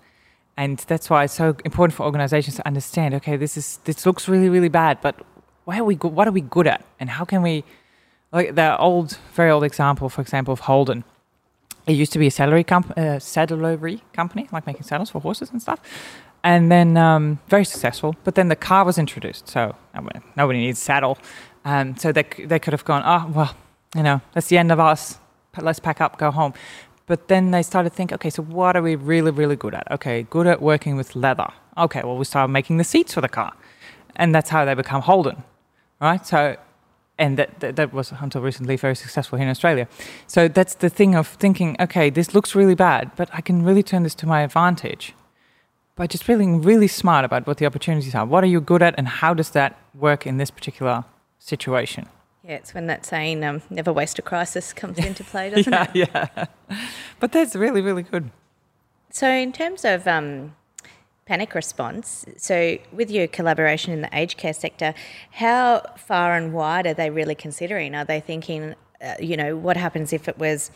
and that's why it's so important for organizations to understand. Okay, this is this looks really really bad, but why are we go- what are we good at, and how can we like the old, very old example, for example, of Holden. It used to be a saddlery, comp- uh, saddlery company, like making saddles for horses and stuff. And then um, very successful. But then the car was introduced, so nobody needs saddle. Um, so they, they could have gone, oh, well, you know, that's the end of us. Let's pack up, go home. But then they started thinking, okay, so what are we really, really good at? Okay, good at working with leather. Okay, well, we started making the seats for the car. And that's how they become Holden, right? So and that, that, that was until recently very successful here in Australia. So that's the thing of thinking, okay, this looks really bad, but I can really turn this to my advantage by just feeling really smart about what the opportunities are. What are you good at, and how does that work in this particular situation?
Yeah, it's when that saying um, "never waste a crisis" comes into play, doesn't
yeah,
it?
Yeah, but that's really, really good.
So, in terms of um, panic response. So, with your collaboration in the aged care sector, how far and wide are they really considering? Are they thinking, uh, you know, what happens if it was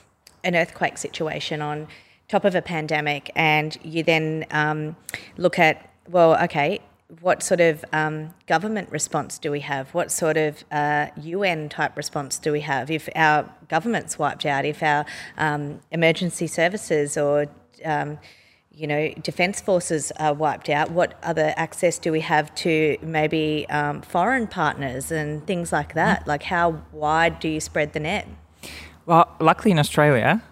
an earthquake situation on top of a pandemic, and you then um, look at, well, okay, what sort of um, government response do we have? What sort of uh, UN type response do we have if our government's wiped out? If our um, emergency services or um, you know, defence forces are wiped out, what other access do we have to maybe um, foreign partners and things like that? Mm-hmm. Like, how wide do you spread the net?
Well, luckily in Australia,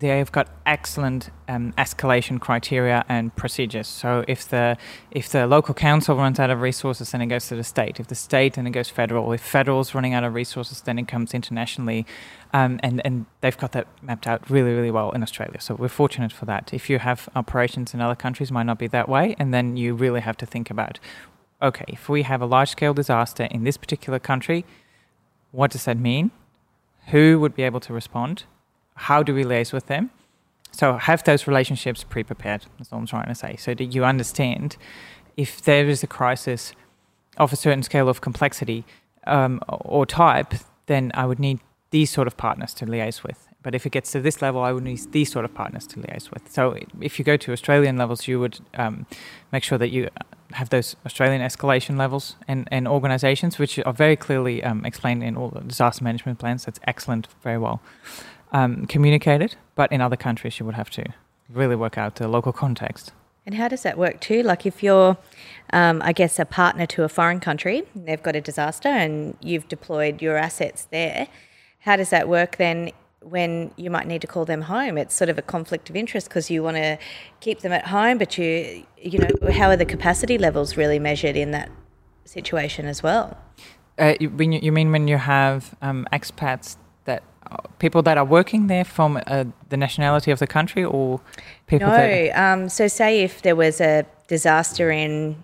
they've got excellent um, escalation criteria and procedures. So if the if the local council runs out of resources, then it goes to the state. If the state, then it goes federal. If federal's running out of resources, then it comes internationally. Um, and and they've got that mapped out really really well in Australia. So we're fortunate for that. If you have operations in other countries, might not be that way, and then you really have to think about, okay, if we have a large scale disaster in this particular country, what does that mean? Who would be able to respond? How do we liaise with them? So have those relationships pre-prepared. That's all I'm trying to say. So that you understand if there is a crisis of a certain scale of complexity um, or type, then I would need these sort of partners to liaise with. But if it gets to this level, I would need these sort of partners to liaise with. So if you go to Australian levels, you would um, make sure that you have those Australian escalation levels and, and organizations, which are very clearly um, explained in all the disaster management plans. That's excellent, very well um, communicated, but in other countries you would have to really work out the local context.
And how does that work too? Like if you're, um, I guess, a partner to a foreign country, they've got a disaster and you've deployed your assets there, how does that work then when you might need to call them home? It's sort of a conflict of interest because you want to keep them at home, but you, you know, how are the capacity levels really measured in that situation as well?
Uh, you, you mean when you have um, expats people that are working there from uh, the nationality of the country or people
no
that...
um, so say if there was a disaster in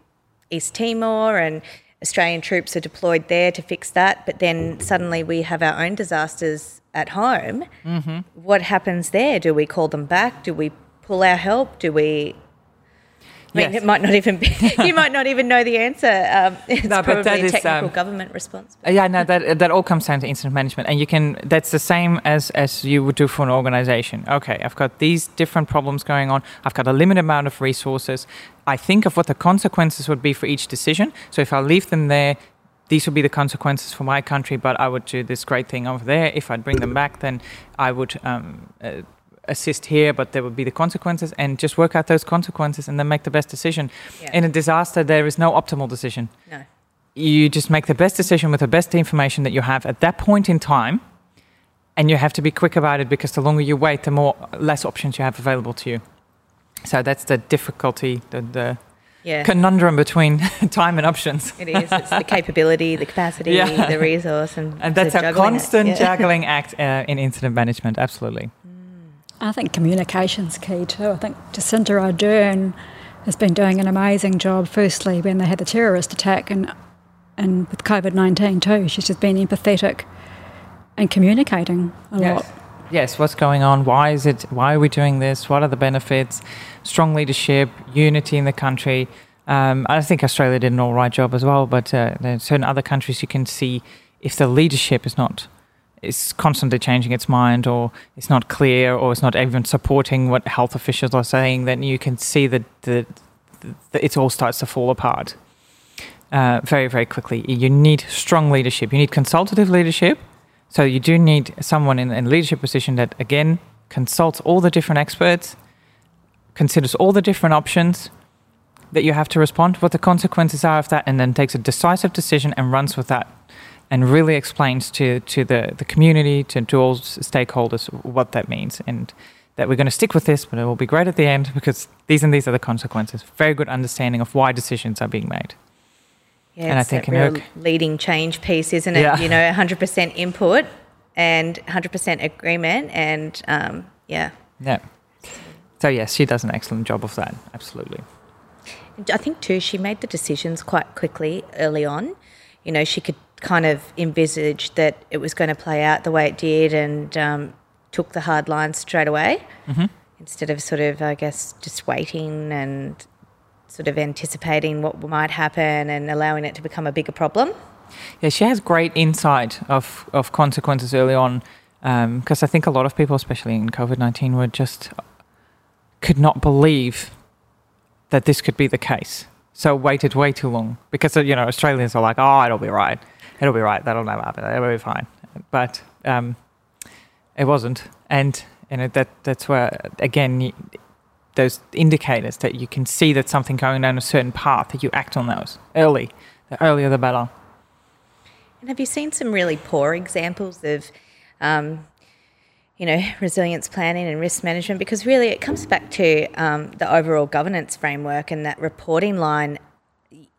east timor and australian troops are deployed there to fix that but then suddenly we have our own disasters at home mm-hmm. what happens there? Do we call them back? Do we pull our help? Do we I mean, yes. it might not even be, you might not even know the answer. Um, it's no, probably a technical um, government response.
Yeah, no, that, that all comes down to incident management. And you can, that's the same as, as you would do for an organization. Okay, I've got these different problems going on. I've got a limited amount of resources. I think of what the consequences would be for each decision. So if I leave them there, these would be the consequences for my country, but I would do this great thing over there. If I'd bring them back, then I would um, uh, assist here, but there would be the consequences, and just work out those consequences and then make the best decision. Yeah. In a disaster, there is no optimal decision.
No.
You just make the best decision with the best information that you have at that point in time, and you have to be quick about it because the longer you wait, the more less options you have available to you. So that's the difficulty, the, the yeah. conundrum between time and options.
It is. It's the capability, the capacity, yeah. the resource, and,
and that's a constant. Yeah. juggling act uh, in incident management. Absolutely.
I think communication's key too. I think Jacinda Ardern has been doing an amazing job. Firstly, when they had the terrorist attack, and and with COVID nineteen too, she's just been empathetic and communicating a
yes.
lot.
Yes, what's going on? Why is it? Why are we doing this? What are the benefits? Strong leadership, unity in the country. Um, I think Australia did an all right job as well, but uh, certain other countries you can see if the leadership is not is constantly changing its mind or it's not clear or it's not even supporting what health officials are saying, then you can see that the, it all starts to fall apart uh, very, very quickly. You need strong leadership. You need consultative leadership. So you do need someone in, in a leadership position that, again, consults all the different experts, considers all the different options that you have to respond, what the consequences are of that, and then takes a decisive decision and runs with that and really explains to, to the, the community, to, to all stakeholders what that means and that we're going to stick with this, but it will be great at the end because these and these are the consequences. Very good understanding of why decisions are being made.
Yeah, and I think real leading change piece, isn't it? Yeah. You know, 100% input and 100% agreement, and um, yeah.
Yeah. So yes, she does an excellent job of that. Absolutely.
I think too, she made the decisions quite quickly early on. You know, she could kind of envisaged that it was going to play out the way it did, and um, took the hard line straight away mm-hmm. instead of sort of, I guess, just waiting and sort of anticipating what might happen and allowing it to become a bigger problem.
Yeah, she has great insight of, of consequences early on because um, I think a lot of people, especially in COVID 19, were just could not believe that this could be the case. So waited way too long because, you know, Australians are like, oh, it'll be right. It'll be right. That'll never happen. It'll be fine. But um, it wasn't. And, you know, that, that's where, again, those indicators that you can see that something going down a certain path that you act on those early. The earlier, the better.
And have you seen some really poor examples of, um, you know, resilience planning and risk management? Because really, it comes back to um, the overall governance framework and that reporting line,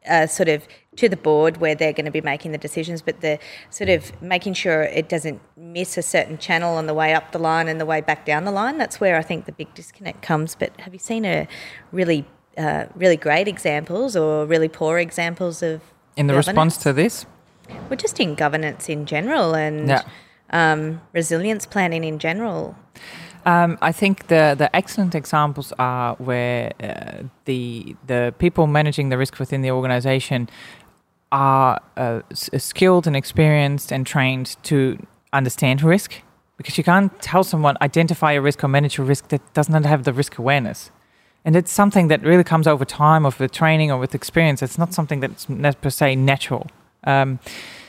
uh, sort of to the board where they're going to be making the decisions, but the sort of making sure it doesn't miss a certain channel on the way up the line and the way back down the line. That's where I think the big disconnect comes. But have you seen a really, uh, really great examples or really poor examples of
in the governance? response to this?
Well, just in governance in general and yeah. um, resilience planning in general.
Um, I think the, the excellent examples are where uh, the the people managing the risk within the organization are uh, skilled and experienced and trained to understand risk. Because you can't tell someone identify a risk or manage a risk that does not have the risk awareness. And it's something that really comes over time of with training or with experience. It's not something that's per se natural. Um,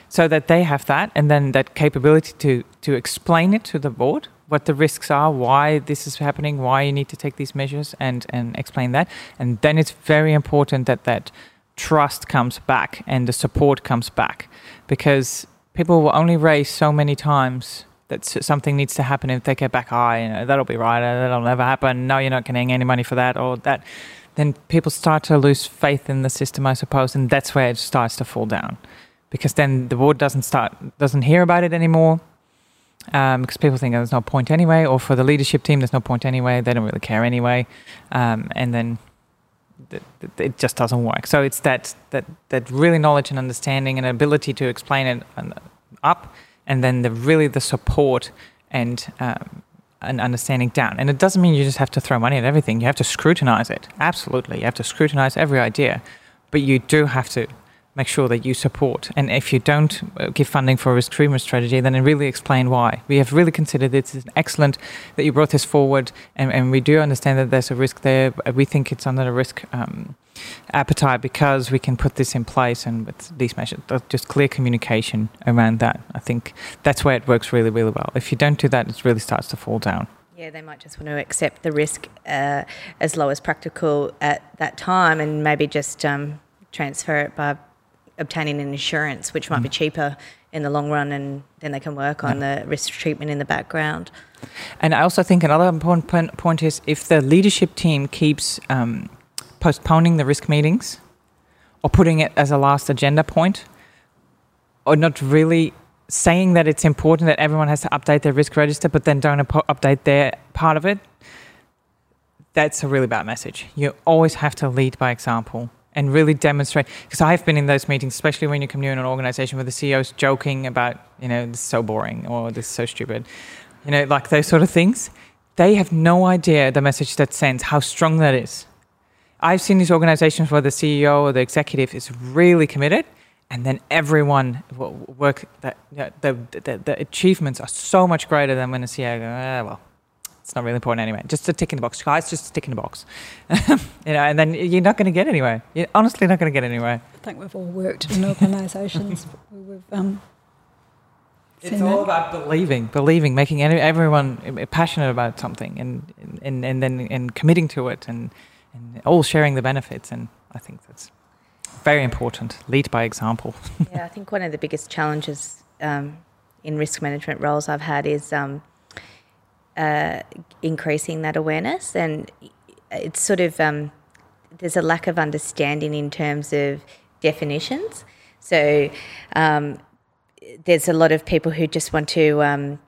so that they have that and then that capability to to explain it to the board what the risks are why this is happening why you need to take these measures and and explain that. And then it's very important that that trust comes back and the support comes back because people will only raise so many times that something needs to happen if they get back high, you know, that'll be right, uh, that'll never happen, no, you're not getting any money for that or that. Then people start to lose faith in the system, I suppose, and that's where it starts to fall down. Because then the board doesn't start, doesn't hear about it anymore, um, because people think oh, there's no point anyway, or for the leadership team, there's no point anyway, they don't really care anyway, um, and then it just doesn't work. So it's that that that really knowledge and understanding and ability to explain it up, and then the really the support and um, and understanding down. And it doesn't mean you just have to throw money at everything. You have to scrutinize it. Absolutely, you have to scrutinize every idea, but you do have to make sure that you support. And if you don't uh, give funding for a risk treatment strategy, then really explain why. We have really considered it as excellent that you brought this forward, and, and we do understand that there's a risk there. We think it's under the risk um, appetite because we can put this in place and with these measures, just clear communication around that. I think that's where it works really, really well. If you don't do that, it really starts to fall down.
Yeah, they might just want to accept the risk uh, as low as practical at that time and maybe just um, transfer it by obtaining an insurance, which might mm. be cheaper in the long run, and then they can work on yeah. the risk treatment in the background.
And I also think another important point is if the leadership team keeps um, postponing the risk meetings or putting it as a last agenda point, or not really saying that it's important that everyone has to update their risk register, but then don't update their part of it, that's a really bad message. You always have to lead by example and really demonstrate. Because I've been in those meetings, especially when you come new in an organization where the CEO's joking about, you know, this is so boring or this is so stupid, you know, like those sort of things. They have no idea the message that sends, how strong that is. I've seen these organizations where the CEO or the executive is really committed, and then everyone will work that the, the, the achievements are so much greater than when the CEO goes, ah, well, it's not really important anyway. Just a tick in the box, guys. Just a tick in the box, you know. And then you're not going to get anywhere. You're honestly not going to get anywhere.
I think we've all worked in organisations. we've um,
it's all about believing, believing, making everyone passionate about something, and and and then and committing to it, and and all sharing the benefits. And I think that's very important. Lead by example.
yeah, I think one of the biggest challenges um, in risk management roles I've had is um, uh, increasing that awareness, and it's sort of um, there's a lack of understanding in terms of definitions. So um, there's a lot of people who just want to um,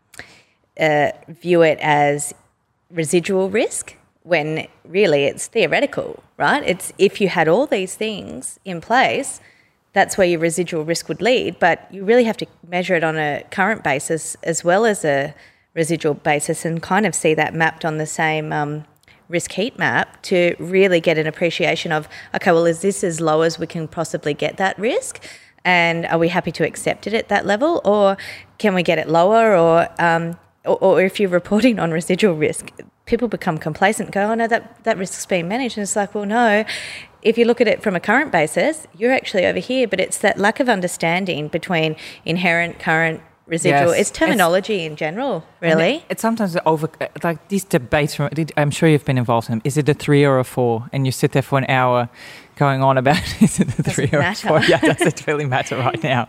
uh, view it as residual risk when really it's theoretical, right? It's if you had all these things in place, that's where your residual risk would lead, but you really have to measure it on a current basis as well as a residual basis and kind of see that mapped on the same um, risk heat map to really get an appreciation of okay, well, is this as low as we can possibly get that risk? And are we happy to accept it at that level, or can we get it lower? Or, um, or, or if you're reporting on residual risk, people become complacent, go, oh no, that, that risk's being managed. And it's like, well, no, if you look at it from a current basis, you're actually over here, but it's that lack of understanding between inherent, current, residual. Yes. It's terminology it's, in general, really. It,
it's sometimes over like these debates. I'm sure you've been involved in them. Is it a three or a four? And you sit there for an hour going on about is it a three or a four? Yeah, does it really matter right now?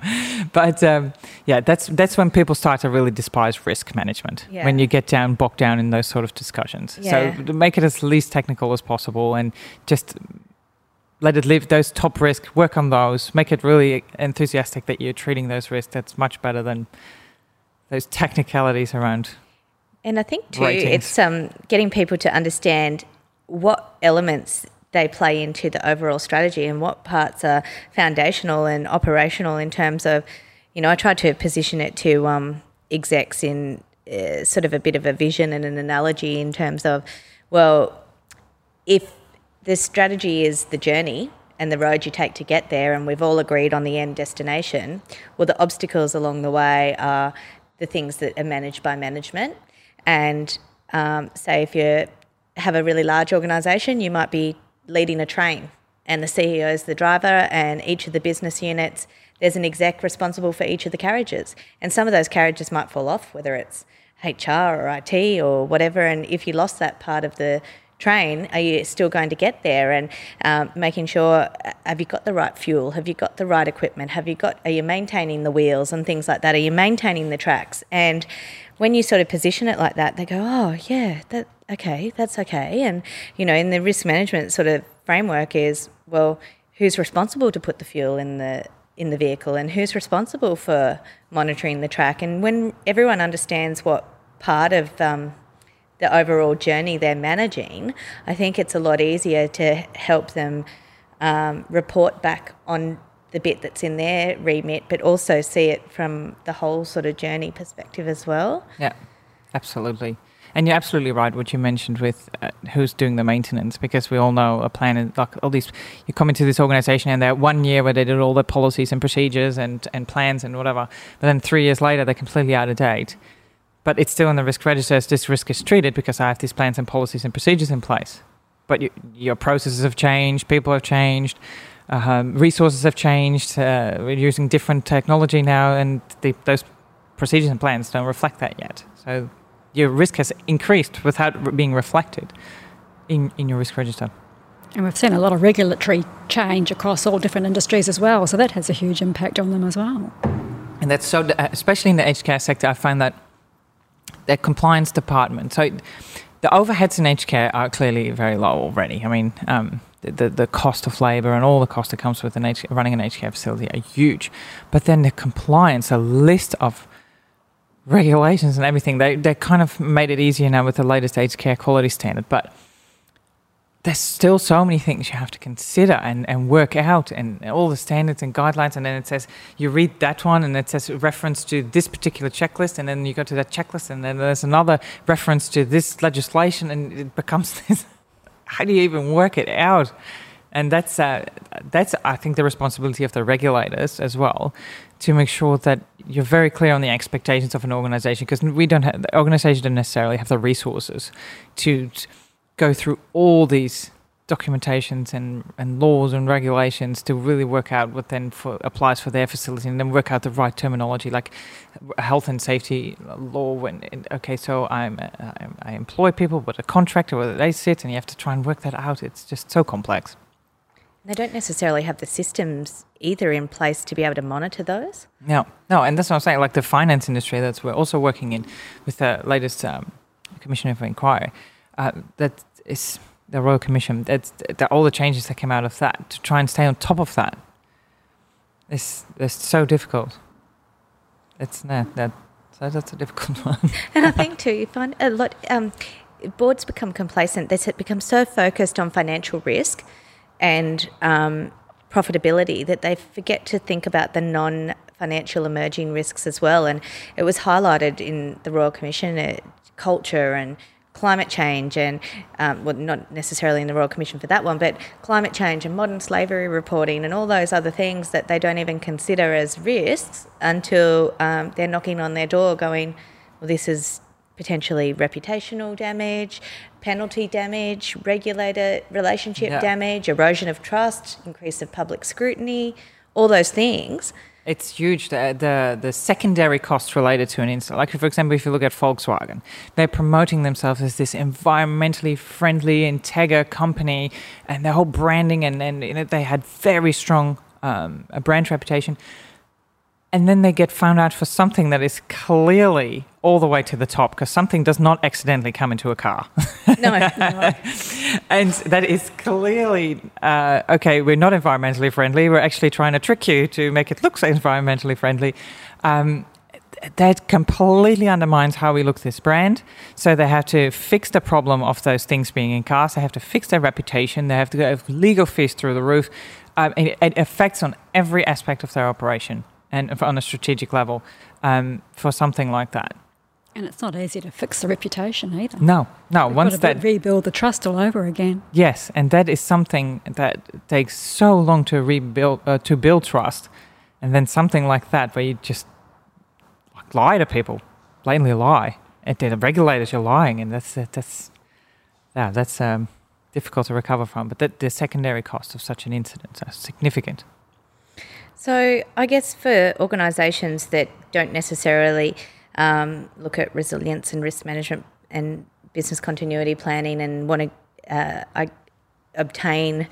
But um, yeah, that's that's when people start to really despise risk management. Yeah. When you get down bogged down in those sort of discussions. Yeah. So make it as least technical as possible and just let it live those top risks work on those make it really enthusiastic that you're treating those risks that's much better than those technicalities around
and i think too ratings. it's um, getting people to understand what elements they play into the overall strategy and what parts are foundational and operational in terms of you know i try to position it to um, execs in uh, sort of a bit of a vision and an analogy in terms of well if the strategy is the journey and the road you take to get there, and we've all agreed on the end destination. Well, the obstacles along the way are the things that are managed by management. And um, say if you have a really large organisation, you might be leading a train, and the CEO is the driver, and each of the business units, there's an exec responsible for each of the carriages. And some of those carriages might fall off, whether it's HR or IT or whatever. And if you lost that part of the train, are you still going to get there? And um, making sure have you got the right fuel? Have you got the right equipment? Have you got? Are you maintaining the wheels and things like that? Are you maintaining the tracks? And when you sort of position it like that, they go, oh yeah, that okay, that's okay. And you know, in the risk management sort of framework is well, who's responsible to put the fuel in the in the vehicle and who's responsible for monitoring the track and when everyone understands what part of um, the overall journey they're managing, I think it's a lot easier to help them um, report back on the bit that's in their remit, but also see it from the whole sort of journey perspective as well.
Yeah, absolutely. And you're absolutely right what you mentioned with uh, who's doing the maintenance because we all know a plan is like all these. You come into this organization and they're one year where they did all the policies and procedures and, and plans and whatever, but then three years later they're completely out of date but it's still in the risk register as this risk is treated because I have these plans and policies and procedures in place. But you, your processes have changed, people have changed, um, resources have changed. Uh, we're using different technology now, and the, those procedures and plans don't reflect that yet. So your risk has increased without being reflected in, in your risk register.
And we've seen a lot of regulatory change across all different industries as well, so that has a huge impact on them as well.
And that's so, especially in the aged care sector, I find that their compliance department. So the overheads in aged care are clearly very low already. I mean, um, the, the, the cost of labour and all the cost that comes with an running an aged care facility are huge. But then the compliance, a list of regulations and everything, they, they kind of made it easier now with the latest aged care quality standard. But there's still so many things you have to consider and, and work out and all the standards and guidelines. And then it says you read that one and it says reference to this particular checklist and then you go to that checklist and then there's another reference to this legislation and it becomes this. How do you even work it out? And that's uh, that's I think the responsibility of the regulators as well to make sure that you're very clear on the expectations of an organization because we don't have the organization don't necessarily have the resources to go through all these documentations and, and laws and regulations to really work out what then for, applies for their facility and then work out the right terminology like health and safety law when okay so I'm, I'm I employ people but a contractor where they sit and you have to try and work that out it's just so complex
they don't necessarily have the systems either in place to be able to monitor those.
No, no, and that's what I'm saying. Like the finance industry, that's we're also working in with the latest um, Commission of Inquiry. Uh, that is the Royal Commission. That's that all the changes that came out of that to try and stay on top of that. It's it's so difficult. It's not that so that's a difficult one.
and I think too, you find a lot. Um, boards become complacent. They become so focused on financial risk and um, profitability that they forget to think about the non financial emerging risks as well. And it was highlighted in the Royal Commission uh, culture and climate change and um, well not necessarily in the royal commission for that one but climate change and modern slavery reporting and all those other things that they don't even consider as risks until um, they're knocking on their door going well this is potentially reputational damage, penalty damage, regulator relationship yeah. damage, erosion of trust, increase of public scrutiny, all those things.
It's huge. The, the, the secondary costs related to an incident, like for example, if you look at Volkswagen, they're promoting themselves as this environmentally friendly Integra company, and their whole branding and and they had very strong um, a brand reputation and then they get found out for something that is clearly all the way to the top because something does not accidentally come into a car.
no, no.
and that is clearly uh, okay. We're not environmentally friendly. We're actually trying to trick you to make it look environmentally friendly. Um, that completely undermines how we look this brand. So they have to fix the problem of those things being in cars. They have to fix their reputation. They have to have legal fees through the roof. Um, it, it affects on every aspect of their operation and on a strategic level um, for something like that.
And it's not easy to fix the reputation either.
No, no.
We've
once
that rebuild the trust all over again.
Yes, and that is something that takes so long to rebuild uh, to build trust, and then something like that where you just like, lie to people, blatantly lie, and then the regulators you're lying, and that's that's yeah, that's um, difficult to recover from. But the, the secondary costs of such an incident are significant.
So, I guess for organisations that don't necessarily um, look at resilience and risk management and business continuity planning and want to uh, obtain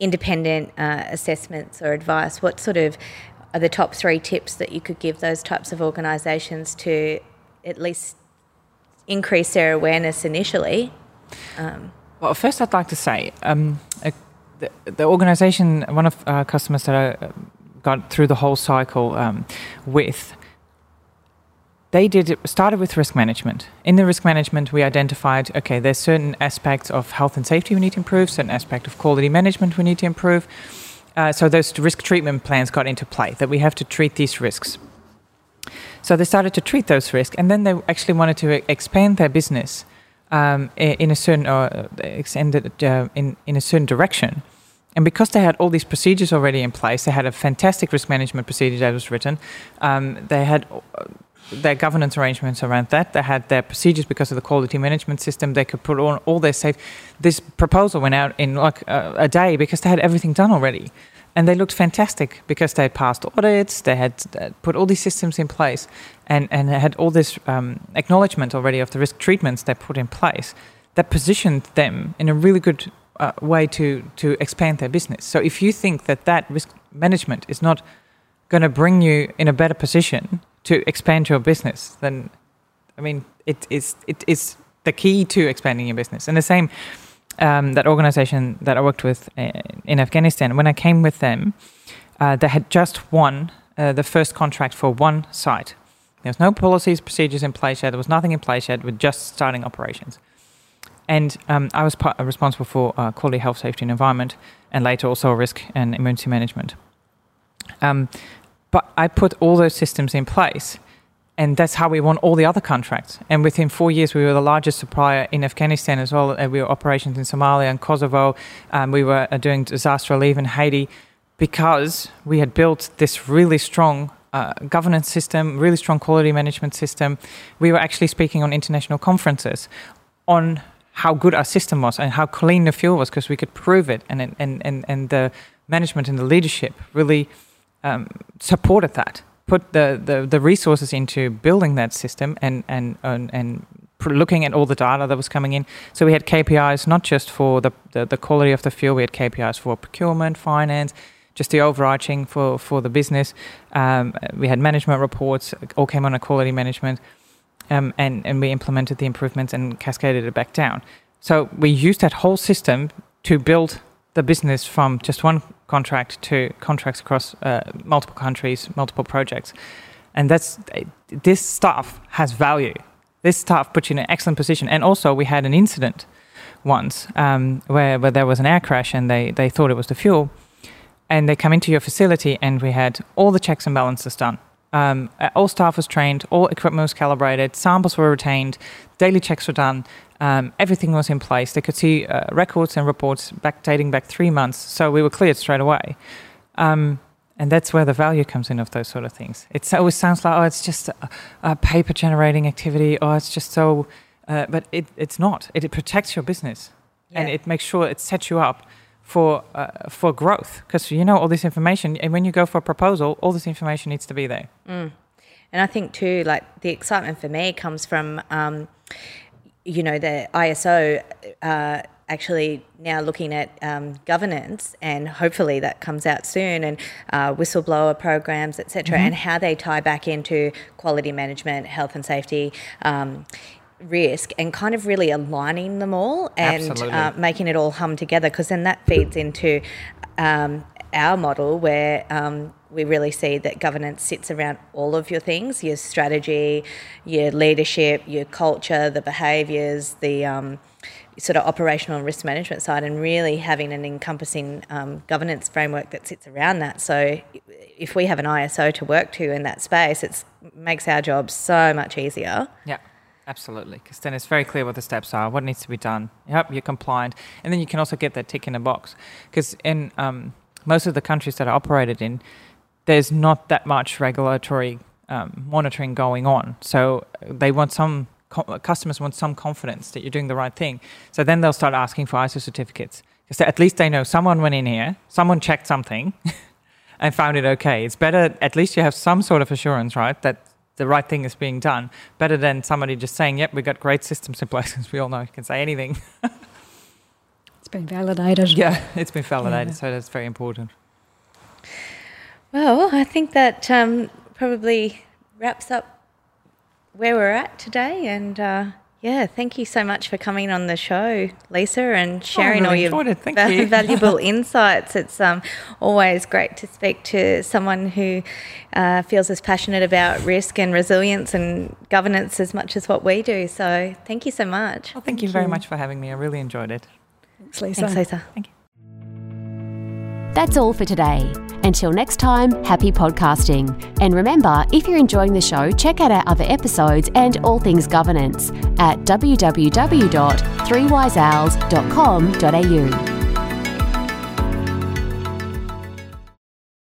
independent uh, assessments or advice, what sort of are the top three tips that you could give those types of organisations to at least increase their awareness initially?
Um, well, first, I'd like to say um, the, the organisation, one of our customers that I got through the whole cycle um, with they did it started with risk management. In the risk management, we identified okay, there's certain aspects of health and safety we need to improve, certain aspect of quality management we need to improve. Uh, so those risk treatment plans got into play that we have to treat these risks. So they started to treat those risks, and then they actually wanted to expand their business um, in a certain uh, extended uh, in in a certain direction. And because they had all these procedures already in place, they had a fantastic risk management procedure that was written. Um, they had uh, their governance arrangements around that. They had their procedures because of the quality management system. They could put on all their safe. This proposal went out in like a, a day because they had everything done already. And they looked fantastic because they had passed audits, they had uh, put all these systems in place, and, and had all this um, acknowledgement already of the risk treatments they put in place that positioned them in a really good uh, way to to expand their business. So if you think that that risk management is not going to bring you in a better position to expand your business, then I mean it is it is the key to expanding your business. And the same um, that organization that I worked with uh, in Afghanistan, when I came with them, uh, they had just won uh, the first contract for one site. There was no policies, procedures in place yet. There was nothing in place yet. We're just starting operations And um, I was part, responsible for uh, quality, health, safety, and environment, and later also risk and emergency management. Um, but I put all those systems in place, and that's how we won all the other contracts. And within four years, we were the largest supplier in Afghanistan as well. Uh, we were operations in Somalia and Kosovo. Um, we were uh, doing disaster relief in Haiti because we had built this really strong uh, governance system, really strong quality management system. We were actually speaking on international conferences on how good our system was and how clean the fuel was because we could prove it. And, and, and, and the management and the leadership really um, supported that, put the, the, the resources into building that system and, and, and, and looking at all the data that was coming in. So we had KPIs not just for the, the, the quality of the fuel, we had KPIs for procurement, finance, just the overarching for, for the business. Um, we had management reports, all came a quality management, um, and, and we implemented the improvements and cascaded it back down. So we used that whole system to build the business from just one contract to contracts across uh, multiple countries, multiple projects. And that's this stuff has value. This stuff puts you in an excellent position. And also, we had an incident once um, where, where there was an air crash and they, they thought it was the fuel and they come into your facility and we had all the checks and balances done. Um, all staff was trained, all equipment was calibrated, samples were retained, daily checks were done, um, everything was in place. They could see uh, records and reports back dating back three months, so we were cleared straight away. Um, and that's where the value comes in of those sort of things. It always sounds like, oh, it's just a, a paper generating activity, or oh, it's just so, uh, but it, it's not. It, it, protects your business yeah. and it makes sure it sets you up for uh, for growth because you know all this information and when you go for a proposal all this information needs to be there
mm. and i think too like the excitement for me comes from um, you know the iso uh, actually now looking at um, governance and hopefully that comes out soon and uh, whistleblower programs etc mm-hmm. and how they tie back into quality management health and safety um, risk and kind of really aligning them all and uh, making it all hum together because then that feeds into um, our model where um, we really see that governance sits around all of your things your strategy, your leadership, your culture, the behaviours, the um, sort of operational and risk management side, and really having an encompassing um, governance framework that sits around that. So, if we have an ISO to work to in that space, it makes our job so much easier.
Yeah. Absolutely, because then it's very clear what the steps are, what needs to be done. Yep, you're compliant, and then you can also get that tick in a box. Because in um, most of the countries that are operated in, there's not that much regulatory um, monitoring going on. So they want some customers want some confidence that you're doing the right thing. So then they'll start asking for ISO certificates because at least they know someone went in here, someone checked something. and found it okay. It's better, at least you have some sort of assurance, right? That the right thing is being done, better than somebody just saying, "Yep, we've got great systems in place." Because we all know you can say anything.
it's been validated.
Yeah, it's been validated, yeah. so that's very important.
Well, I think that um, probably wraps up where we're at today, and uh, yeah, thank you so much for coming on the show, Lisa, and sharing
oh, really
all your
va- you.
valuable insights. It's um, always great to speak to someone who uh, feels as passionate about risk and resilience and governance as much as what we do. So, thank you so much.
Well, thank, thank you, you very much for having me. I really enjoyed it.
Thanks, Lisa.
Thanks, Lisa.
Thank you.
That's all for today. Until next time, happy podcasting. And remember, if you're enjoying the show, check out our other episodes and all things governance at www.3wiseowls.com.au.